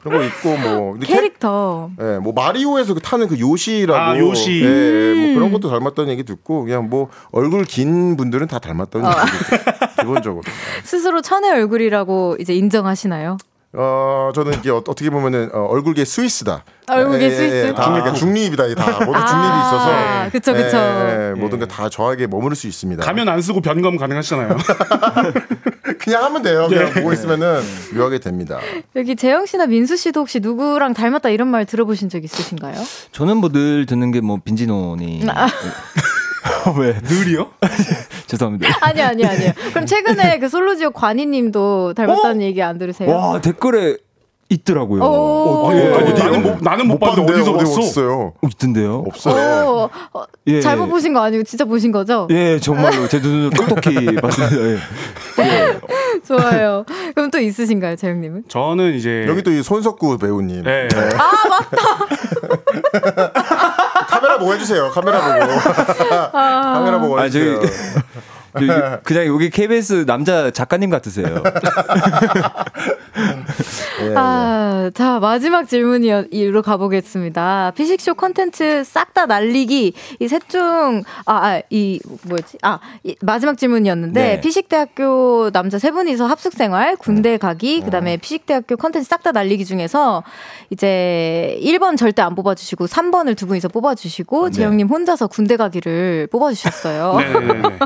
S5: 그런 거 있고 뭐
S1: 캐릭터.
S5: 예, 네, 뭐 마리오에서 그 타는 그 요시라고.
S7: 아, 요시. 예,
S5: 음. 뭐 그런 것도 닮았다는 얘기 듣고 그냥 뭐 얼굴 긴 분들은 다 닮았다는 어. 얘기 기본적으로.
S1: 스스로 천의 얼굴이라고 이제 인정하시나요?
S5: 어 저는 이게 어, 떻게 보면은 어, 얼굴계 스위스다.
S1: 얼굴계 예, 예 스위스.
S5: 예, 다 그러니까 중립이다. 다 모두 아, 중립이 있어서.
S1: 그쵸 그쵸.
S5: 예, 모든 게다 정하게 머무를 수 있습니다.
S7: 가면 안 쓰고 변검 가능하시잖아요.
S5: 그냥 하면 돼요. 그냥 보고 있으면은 묘하게 됩니다.
S1: 여기 재영 씨나 민수 씨도 혹시 누구랑 닮았다 이런 말 들어보신 적 있으신가요?
S6: 저는 뭐 늘 듣는 게 뭐 빈지노니. 아.
S7: 왜? 늘이요?
S6: 죄송합니다.
S1: 아니, 아니, 아니요. 그럼 최근에 그 솔로지오 관이님도 닮았다는 어? 얘기 안 들으세요?
S6: 와, 댓글에 있더라고요.
S7: 어, 아니, 아니, 나는 못, 나는 못, 못 봤는데 어디서 봤어?
S5: 없어요.
S6: 어, 있던데요?
S5: 없어요.
S1: 어, 예, 잘못 보신 거 아니고 진짜 보신 거죠?
S6: 예, 정말로 제 눈을 똑똑히 봤습니다. 예.
S1: 예. 좋아요. 그럼 또 있으신가요, 재영님은?
S7: 저는 이제
S5: 여기 또 이 손석구 배우님.
S7: 네. 네.
S1: 아 맞다.
S5: 카메라 보고 해주세요. 카메라 보고. 아. 카메라 보고 해주세요. 아, 저기,
S6: 그냥 여기 KBS 남자 작가님 같으세요.
S1: 예, 아, 예. 자, 마지막 질문으로 가보겠습니다. 피식쇼 콘텐츠 싹 다 날리기. 이 셋 중, 아, 아, 이, 뭐였지? 아, 이, 마지막 질문이었는데, 네. 피식대학교 남자 세 분이서 합숙생활, 군대 네. 가기, 그 다음에 어. 피식대학교 콘텐츠 싹 다 날리기 중에서, 이제 1번 절대 안 뽑아주시고, 3번을 두 분이서 뽑아주시고, 네. 재영님 혼자서 군대 가기를 뽑아주셨어요.
S7: 네, 네, 네.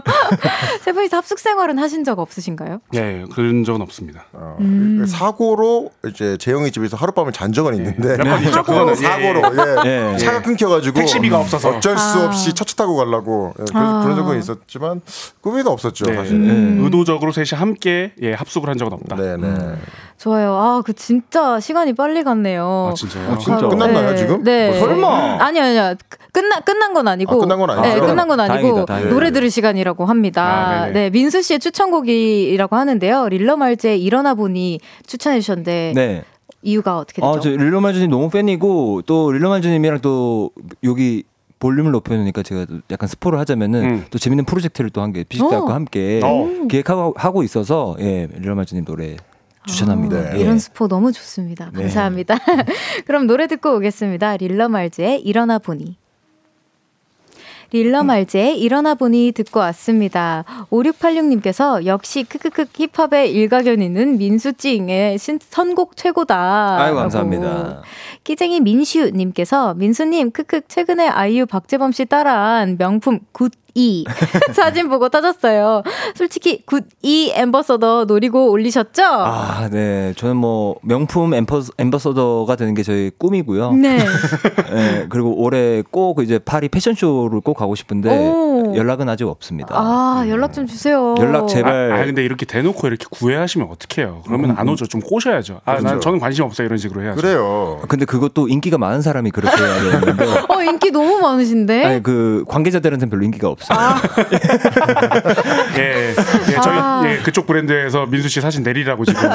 S1: 세 분이서 합숙 생활은 하신 적 없으신가요?
S7: 네, 그런 적은 없습니다.
S5: 어, 음. 사고로 이제 재영이 집에서 하룻밤을 잔 적은 있는데
S7: 네. 있죠. 그거는
S5: 사고로 예, 예. 예. 차가 끊겨가지고
S7: 택시비가 없어서
S5: 어쩔 수 아. 없이 첫차 타고 가려고 예, 아. 그런 적은 있었지만 꿈에도 없었죠.
S7: 네.
S5: 사실
S7: 음. 의도적으로 셋이 함께 예, 합숙을 한 적은 없다.
S5: 네 네. 음.
S1: 좋아요. 아, 그 진짜 시간이 빨리 갔네요.
S7: 아, 진짜요?
S5: 아, 진짜 끝났나요,
S1: 네,
S5: 지금?
S1: 네.
S5: 뭐
S1: 설마. 아니, 아니요. 끝나, 끝난 건 아니고.
S5: 아, 끝난 건 아니죠.
S1: 네, 끝난 건 아니고.
S6: 다행이다, 다행이다.
S1: 노래 들을 시간이라고 합니다.
S7: 아,
S1: 네, 민수 씨의 추천곡이라고 하는데요. 릴러 말제 일어나 보니 추천해 주셨는데.
S6: 네.
S1: 이유가 어떻게 되죠?
S6: 아, 저 릴러 말주님 너무 팬이고 또 릴러 말주님이랑 또 여기 볼륨을 높여놓으니까 제가 약간 스포를 하자면은
S7: 음.
S6: 또 재밌는 프로젝트를 또 한게 피식대학과
S1: 어.
S6: 함께
S7: 어.
S6: 기획하고 하고 있어서 예 릴러 말주님 노래 추천합니다.
S1: 아,
S6: 예.
S1: 이런 스포 너무 좋습니다.
S6: 네.
S1: 감사합니다. 그럼 노래 듣고 오겠습니다. 릴러 말즈의 일어나 보니. 릴러 말즈의 일어나 보니 듣고 왔습니다. 5686님께서 역시 크크크 힙합의 일가견 있는 민수찡의 신, 선곡 최고다. 라고.
S6: 감사합니다.
S1: 끼쟁이 민슈님께서 민수님 크크 최근에 아이유 박재범 씨 따라한 명품 굿 이 사진 보고 따졌어요. 솔직히 구찌 ambassador 노리고 올리셨죠?
S6: 아, 네. 저는 뭐 명품 amba, ambassador가 되는 게 저희 꿈이고요.
S1: 네.
S6: 예, 그리고 올해 꼭 이제 파리 패션쇼를 꼭 가고 싶은데
S1: 오.
S6: 연락은 아직 없습니다.
S1: 아 연락 좀 주세요.
S6: 연락 제발.
S7: 아, 아, 근데 이렇게 대놓고 이렇게 구애하시면 어떡해요? 그러면 안 오죠. 좀 꼬셔야죠. 아, 난
S5: 그렇죠.
S7: 저는 관심 없어요. 이런 식으로 해야죠.
S5: 그래요.
S6: 근데 그것도 인기가 많은 사람이 그렇게 해야 되는데
S1: 어 인기 너무 많으신데.
S6: 아니 그 관계자들한테는 별로 인기가 없어요.
S7: 예, 예, 저희
S1: 아.
S7: 예, 그쪽 브랜드에서 민수 씨 사진 내리라고 지금.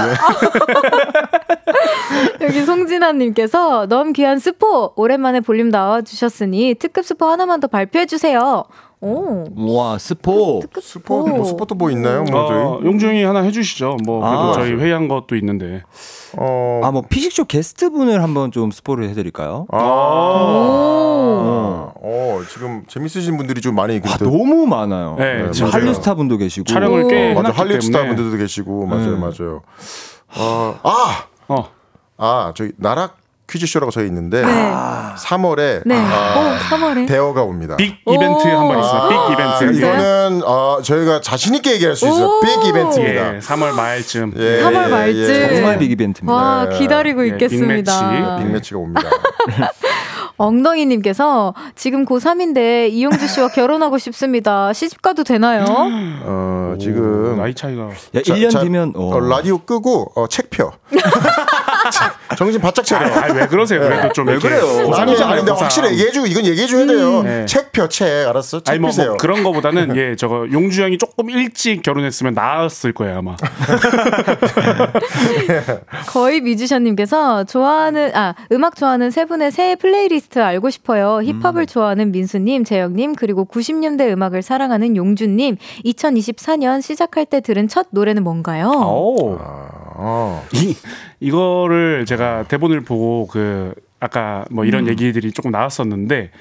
S1: 여기 송진아님께서 너무 귀한 스포 오랜만에 볼륨 나와 주셨으니 특급 스포 하나만 더 발표해 주세요. 오.
S6: 와 스포.
S1: 특급
S5: 스포 뭐 스포 또 뭐 있나요? 뭐
S7: 어,
S5: 저희
S7: 용주 형이 하나 해주시죠. 뭐
S6: 아.
S7: 저희 회의한 것도 있는데.
S5: 어
S6: 아 뭐 피식쇼 게스트 분을 한번 좀 스포를 해드릴까요?
S5: 아,
S1: 오.
S5: 어, 지금 재밌으신 분들이 좀 많이
S6: 아,
S5: 그때
S6: 너무 많아요.
S7: 네,
S6: 뭐
S7: 진짜요.
S6: 한류 스타 분도 계시고
S7: 촬영을
S1: 오.
S7: 꽤
S5: 맞아 할리우드 스타. 분들도 계시고 맞아요
S6: 네.
S5: 맞아요. 어, 아,
S7: 어.
S5: 아 저희 나락 퀴즈쇼라고 저희 있는데
S1: 네.
S5: 3월에
S1: 네.
S5: 아,
S1: 어 3월에.
S5: 대어가 옵니다.
S7: big event 한 번 있어요.
S1: big event.
S5: 이거는 어, 저희가 자신 있게 얘기할 수 있어요.
S1: 오.
S5: big event입니다.
S7: 예, 3월 말쯤.
S5: 예,
S1: 3월
S5: 예,
S1: 말쯤.
S5: 예,
S6: 정말 빅 이벤트입니다.
S1: 와
S5: 네.
S1: 기다리고
S7: 네,
S1: 있겠습니다.
S7: 빅매치.
S5: 빅매치가 옵니다.
S1: 엉덩이님께서 지금 고3인데 이용주 씨와 결혼하고 싶습니다. 시집가도 되나요?
S5: 어, 지금
S7: 나이 차이가.
S6: 야,
S5: 자,
S6: 1년
S5: 자,
S6: 뒤면 어.
S5: 어, 라디오 끄고 어, 책 펴. 정신 바짝 차려.
S7: 아, 왜 그러세요? 그래도 좀 왜
S6: 그래요?
S5: 아니, 아니, 근데 확실히 얘기해주고, 이건 얘기해줘야 돼요.
S7: 네.
S5: 책 펴, 책. 알았어? 책
S7: 아니 뭐. 뭐 그런 거보다는 예 저거 용주 형이 조금 일찍 결혼했으면 나았을 거예요 아마.
S1: 거의 뮤지션님께서 좋아하는 아 음악 좋아하는 세 분의 새 플레이리스트 알고 싶어요. 힙합을
S7: 음.
S1: 좋아하는 민수님, 재형님 그리고 90년대 음악을 사랑하는 용주님. 2024년 시작할 때 들은 첫 노래는 뭔가요?
S7: 오.
S5: 어.
S7: 이 이거를 제가 대본을 보고 그 아까 뭐 이런 얘기들이 조금 나왔었는데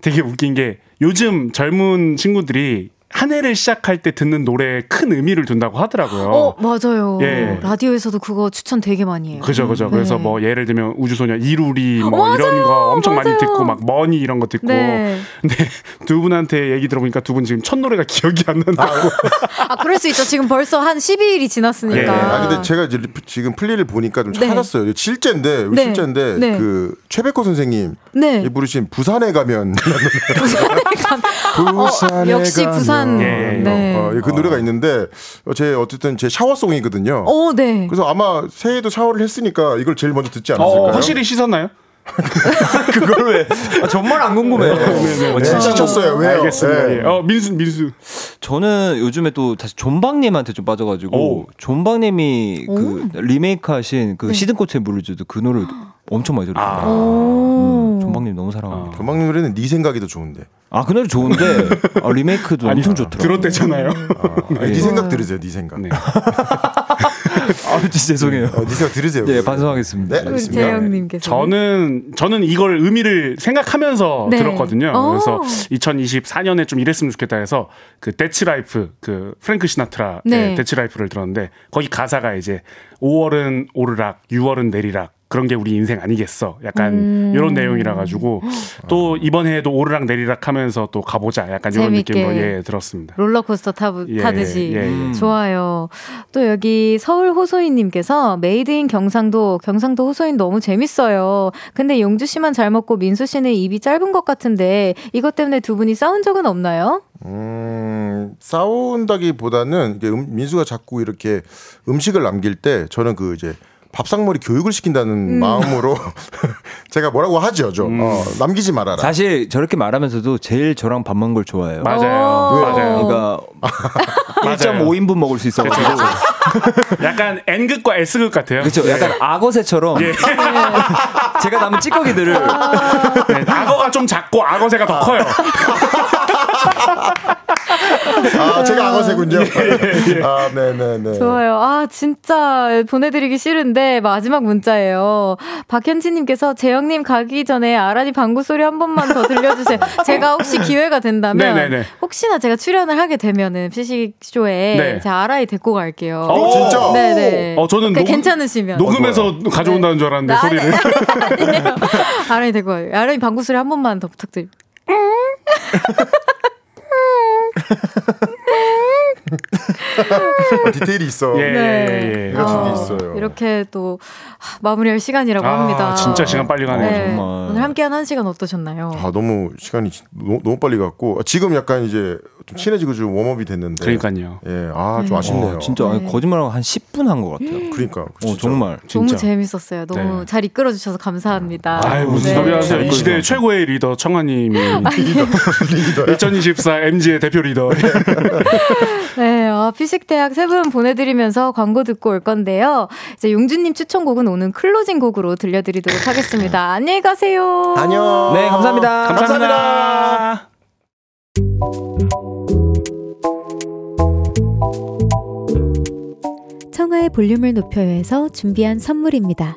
S7: 되게 웃긴 게 요즘 젊은 친구들이 한 해를 시작할 때 듣는 노래에 큰 의미를 둔다고 하더라고요.
S1: 어 맞아요.
S7: 예.
S1: 라디오에서도 그거 추천 되게 많이 해요.
S7: 그죠, 그죠. 그래서
S1: 네.
S7: 뭐 예를 들면 우주소녀 이루리 뭐
S1: 맞아요,
S7: 이런 거 엄청 많이
S1: 맞아요.
S7: 듣고 막 Money 이런 거 듣고.
S1: 네.
S7: 근데 두 분한테 얘기 들어보니까 두 분 지금 첫 노래가 기억이 안 난다고.
S1: 아 그럴 수 있죠. 지금 벌써 한 12일이 지났으니까.
S7: 예.
S5: 아, 근데 제가 이제 리- 지금 플리를 보니까 좀
S1: 네.
S5: 찾았어요. 실제인데,
S1: 네.
S5: 실제인데,
S1: 네.
S5: 그, 최백호 선생님.
S1: 네.
S5: 이 부르신 부산에 가면.
S1: 어,
S5: 부산에
S1: 역시
S5: 가면.
S1: 부산.
S7: 예.
S1: 네.
S5: 어, 그 노래가 있는데, 어, 제 어쨌든 제 샤워송이거든요.
S1: 어, 네.
S5: 그래서 아마 새해에도 샤워를 했으니까 이걸 제일 먼저 듣지 않았을까요?
S7: 어, 확실히 씻었나요?
S6: 그걸 왜? 아, 정말 안 궁금해.
S5: 네, 지쳤어요. 왜요?
S7: 알겠습니다.
S5: 네.
S7: 예. 어, 민수, 민수.
S6: 저는 요즘에 또 다시 존박님한테 좀 빠져가지고
S7: 오.
S6: 존박님이 그 리메이크 하신 그 시든꽃의 무르즈도 그 노래 엄청 많이 들었어요.
S7: 아.
S1: 오.
S6: 존박님 너무 사랑합니다.
S5: 전방 노래는 네 생각이 더 좋은데.
S6: 아 그 노래 좋은데 아, 리메이크도 엄청 좋더라고요.
S7: 들었대잖아요.
S5: 아니, 네 생각 들으세요. 네 생각.
S7: 네.
S6: 아 진짜 죄송해요.
S5: 어, 네 생각 들으세요.
S6: 네 반성하겠습니다.
S5: 네.
S1: 재형님께서.
S7: 저는 저는 이걸 의미를 생각하면서
S1: 네.
S7: 들었거든요.
S1: 어.
S7: 그래서 2024년에 좀 이랬으면 좋겠다 해서 그 That's Life 그 프랭크 시나트라의
S1: 네.
S7: That's Life를 들었는데 거기 가사가 이제 5월은 오르락, 6월은 내리락 그런 게 우리 인생 아니겠어. 약간
S1: 음.
S7: 이런 내용이라 가지고 또 이번 해에도 오르락 내리락 하면서 또 가보자. 약간 이런. 느낌으로 예 들었습니다.
S1: 롤러코스터 타,
S7: 예,
S1: 타듯이
S7: 예, 예.
S6: 음.
S1: 좋아요. 또 여기 서울 호소인님께서 Made in 경상도 경상도 호소인 너무 재밌어요. 근데 용주 씨만 잘 먹고 민수 씨는 입이 짧은 것 같은데 이것 때문에 두 분이 싸운 적은 없나요?
S5: 음, 싸운다기보다는 음, 민수가 자꾸 이렇게 음식을 남길 때 저는 그 이제 밥상머리 교육을 시킨다는 음. 마음으로 제가 뭐라고 하죠, 좀 음. 어, 남기지 말아라.
S6: 사실 저렇게 말하면서도 제일 저랑 밥 먹는 걸 좋아해요.
S7: 맞아요. 맞아요.
S6: 그러니까 1.5인분 먹을 수 있어가지고
S7: 약간 N극과 S극 같아요.
S6: 그렇죠. 약간 악어새처럼 예. 제가 남은 찌꺼기들을
S7: 네, 악어가 좀 작고 악어새가 더 커요.
S5: 아, 제가 악어새군요. 아, 네네네.
S9: 좋아요. 아, 진짜 보내드리기 싫은데 마지막 문자예요. 박현지님께서 재영님 가기 전에 아란이 방구 소리 한 번만 더 들려주세요. 제가 혹시 기회가 된다면 네네네. 혹시나 제가 출연을 하게 되면은 피식쇼에 네. 제가 아라이 데리고 갈게요.
S5: 어, 진짜?
S9: 네네.
S7: 어, 저는 녹음,
S9: 괜찮으시면.
S7: 녹음해서 어, 가져온다는 네. 줄 알았는데 네. 소리를.
S9: 아니에요. 아라이 데리고 가요. 아라이 방구 소리 한 번만 더 부탁드립니다.
S5: 어, 디테일이 있어.
S7: 예, 네. 예,
S5: 예. 어, 있어요.
S9: 이렇게 또 마무리할 시간이라고
S7: 아,
S9: 합니다.
S7: 진짜 시간 빨리 가네요. 네. 정말.
S9: 오늘 함께한 한 시간 어떠셨나요?
S5: 아 너무 시간이 너무, 너무 빨리 갔고 지금 약간 이제 좀 친해지고 좀 warm up이 됐는데.
S7: 그러니까요.
S5: 예, 아좀 네. 아쉽네요.
S6: 어, 진짜 네. 거짓말하고 한 10분 한 것 같아요.
S5: 그러니까
S6: 어, 정말
S9: 진짜. 너무 재밌었어요. 너무 네. 잘 이끌어 주셔서 감사합니다.
S7: 아유 무슨 네. 소리 하세요? 이 시대 최고의 리더 청하님이 리더, 리더. 2024 MZ의 대표 리더.
S9: 네, 어, 피식대학 세 분 보내드리면서 광고 듣고 올 건데요. 이제 용주님 추천곡은 오늘 클로징 곡으로 들려드리도록 하겠습니다. 안녕히 가세요.
S5: 안녕.
S6: 네, 감사합니다.
S7: 감사합니다.
S1: 청하의 볼륨을 높여요에서 준비한 선물입니다.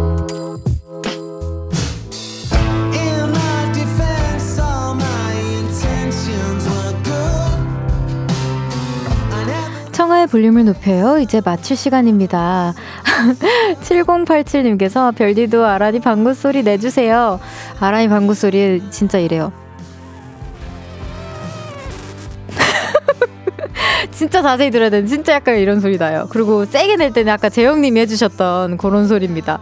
S1: 청하의 볼륨을 높여요. 이제 마칠 시간입니다. 7087님께서 별디도 아라니 방구 소리 내주세요. 아라니 방구 소리 진짜 이래요. 진짜 자세히 들어야 되는 진짜 약간 이런 소리 나요. 그리고 세게 낼 때는 아까 재영님이 해주셨던 그런 소리입니다.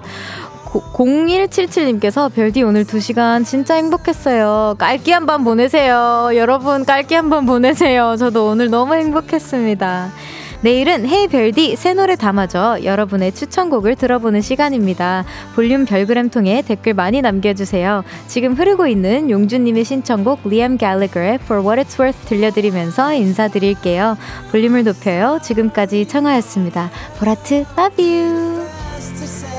S1: 0177님께서 별디 오늘 2시간 진짜 행복했어요. 깔기 한번 보내세요. 여러분 깔기 한번 보내세요. 저도 오늘 너무 행복했습니다. 내일은 헤이 별디 새 노래 담아줘 여러분의 추천곡을 들어보는 시간입니다. 볼륨 별그램 통해 댓글 많이 남겨주세요. 지금 흐르고 있는 용주님의 신청곡 리암 갈리거의 For What It's Worth 들려드리면서 인사드릴게요. 볼륨을 높여요. 지금까지 청하였습니다. 보라트 love you.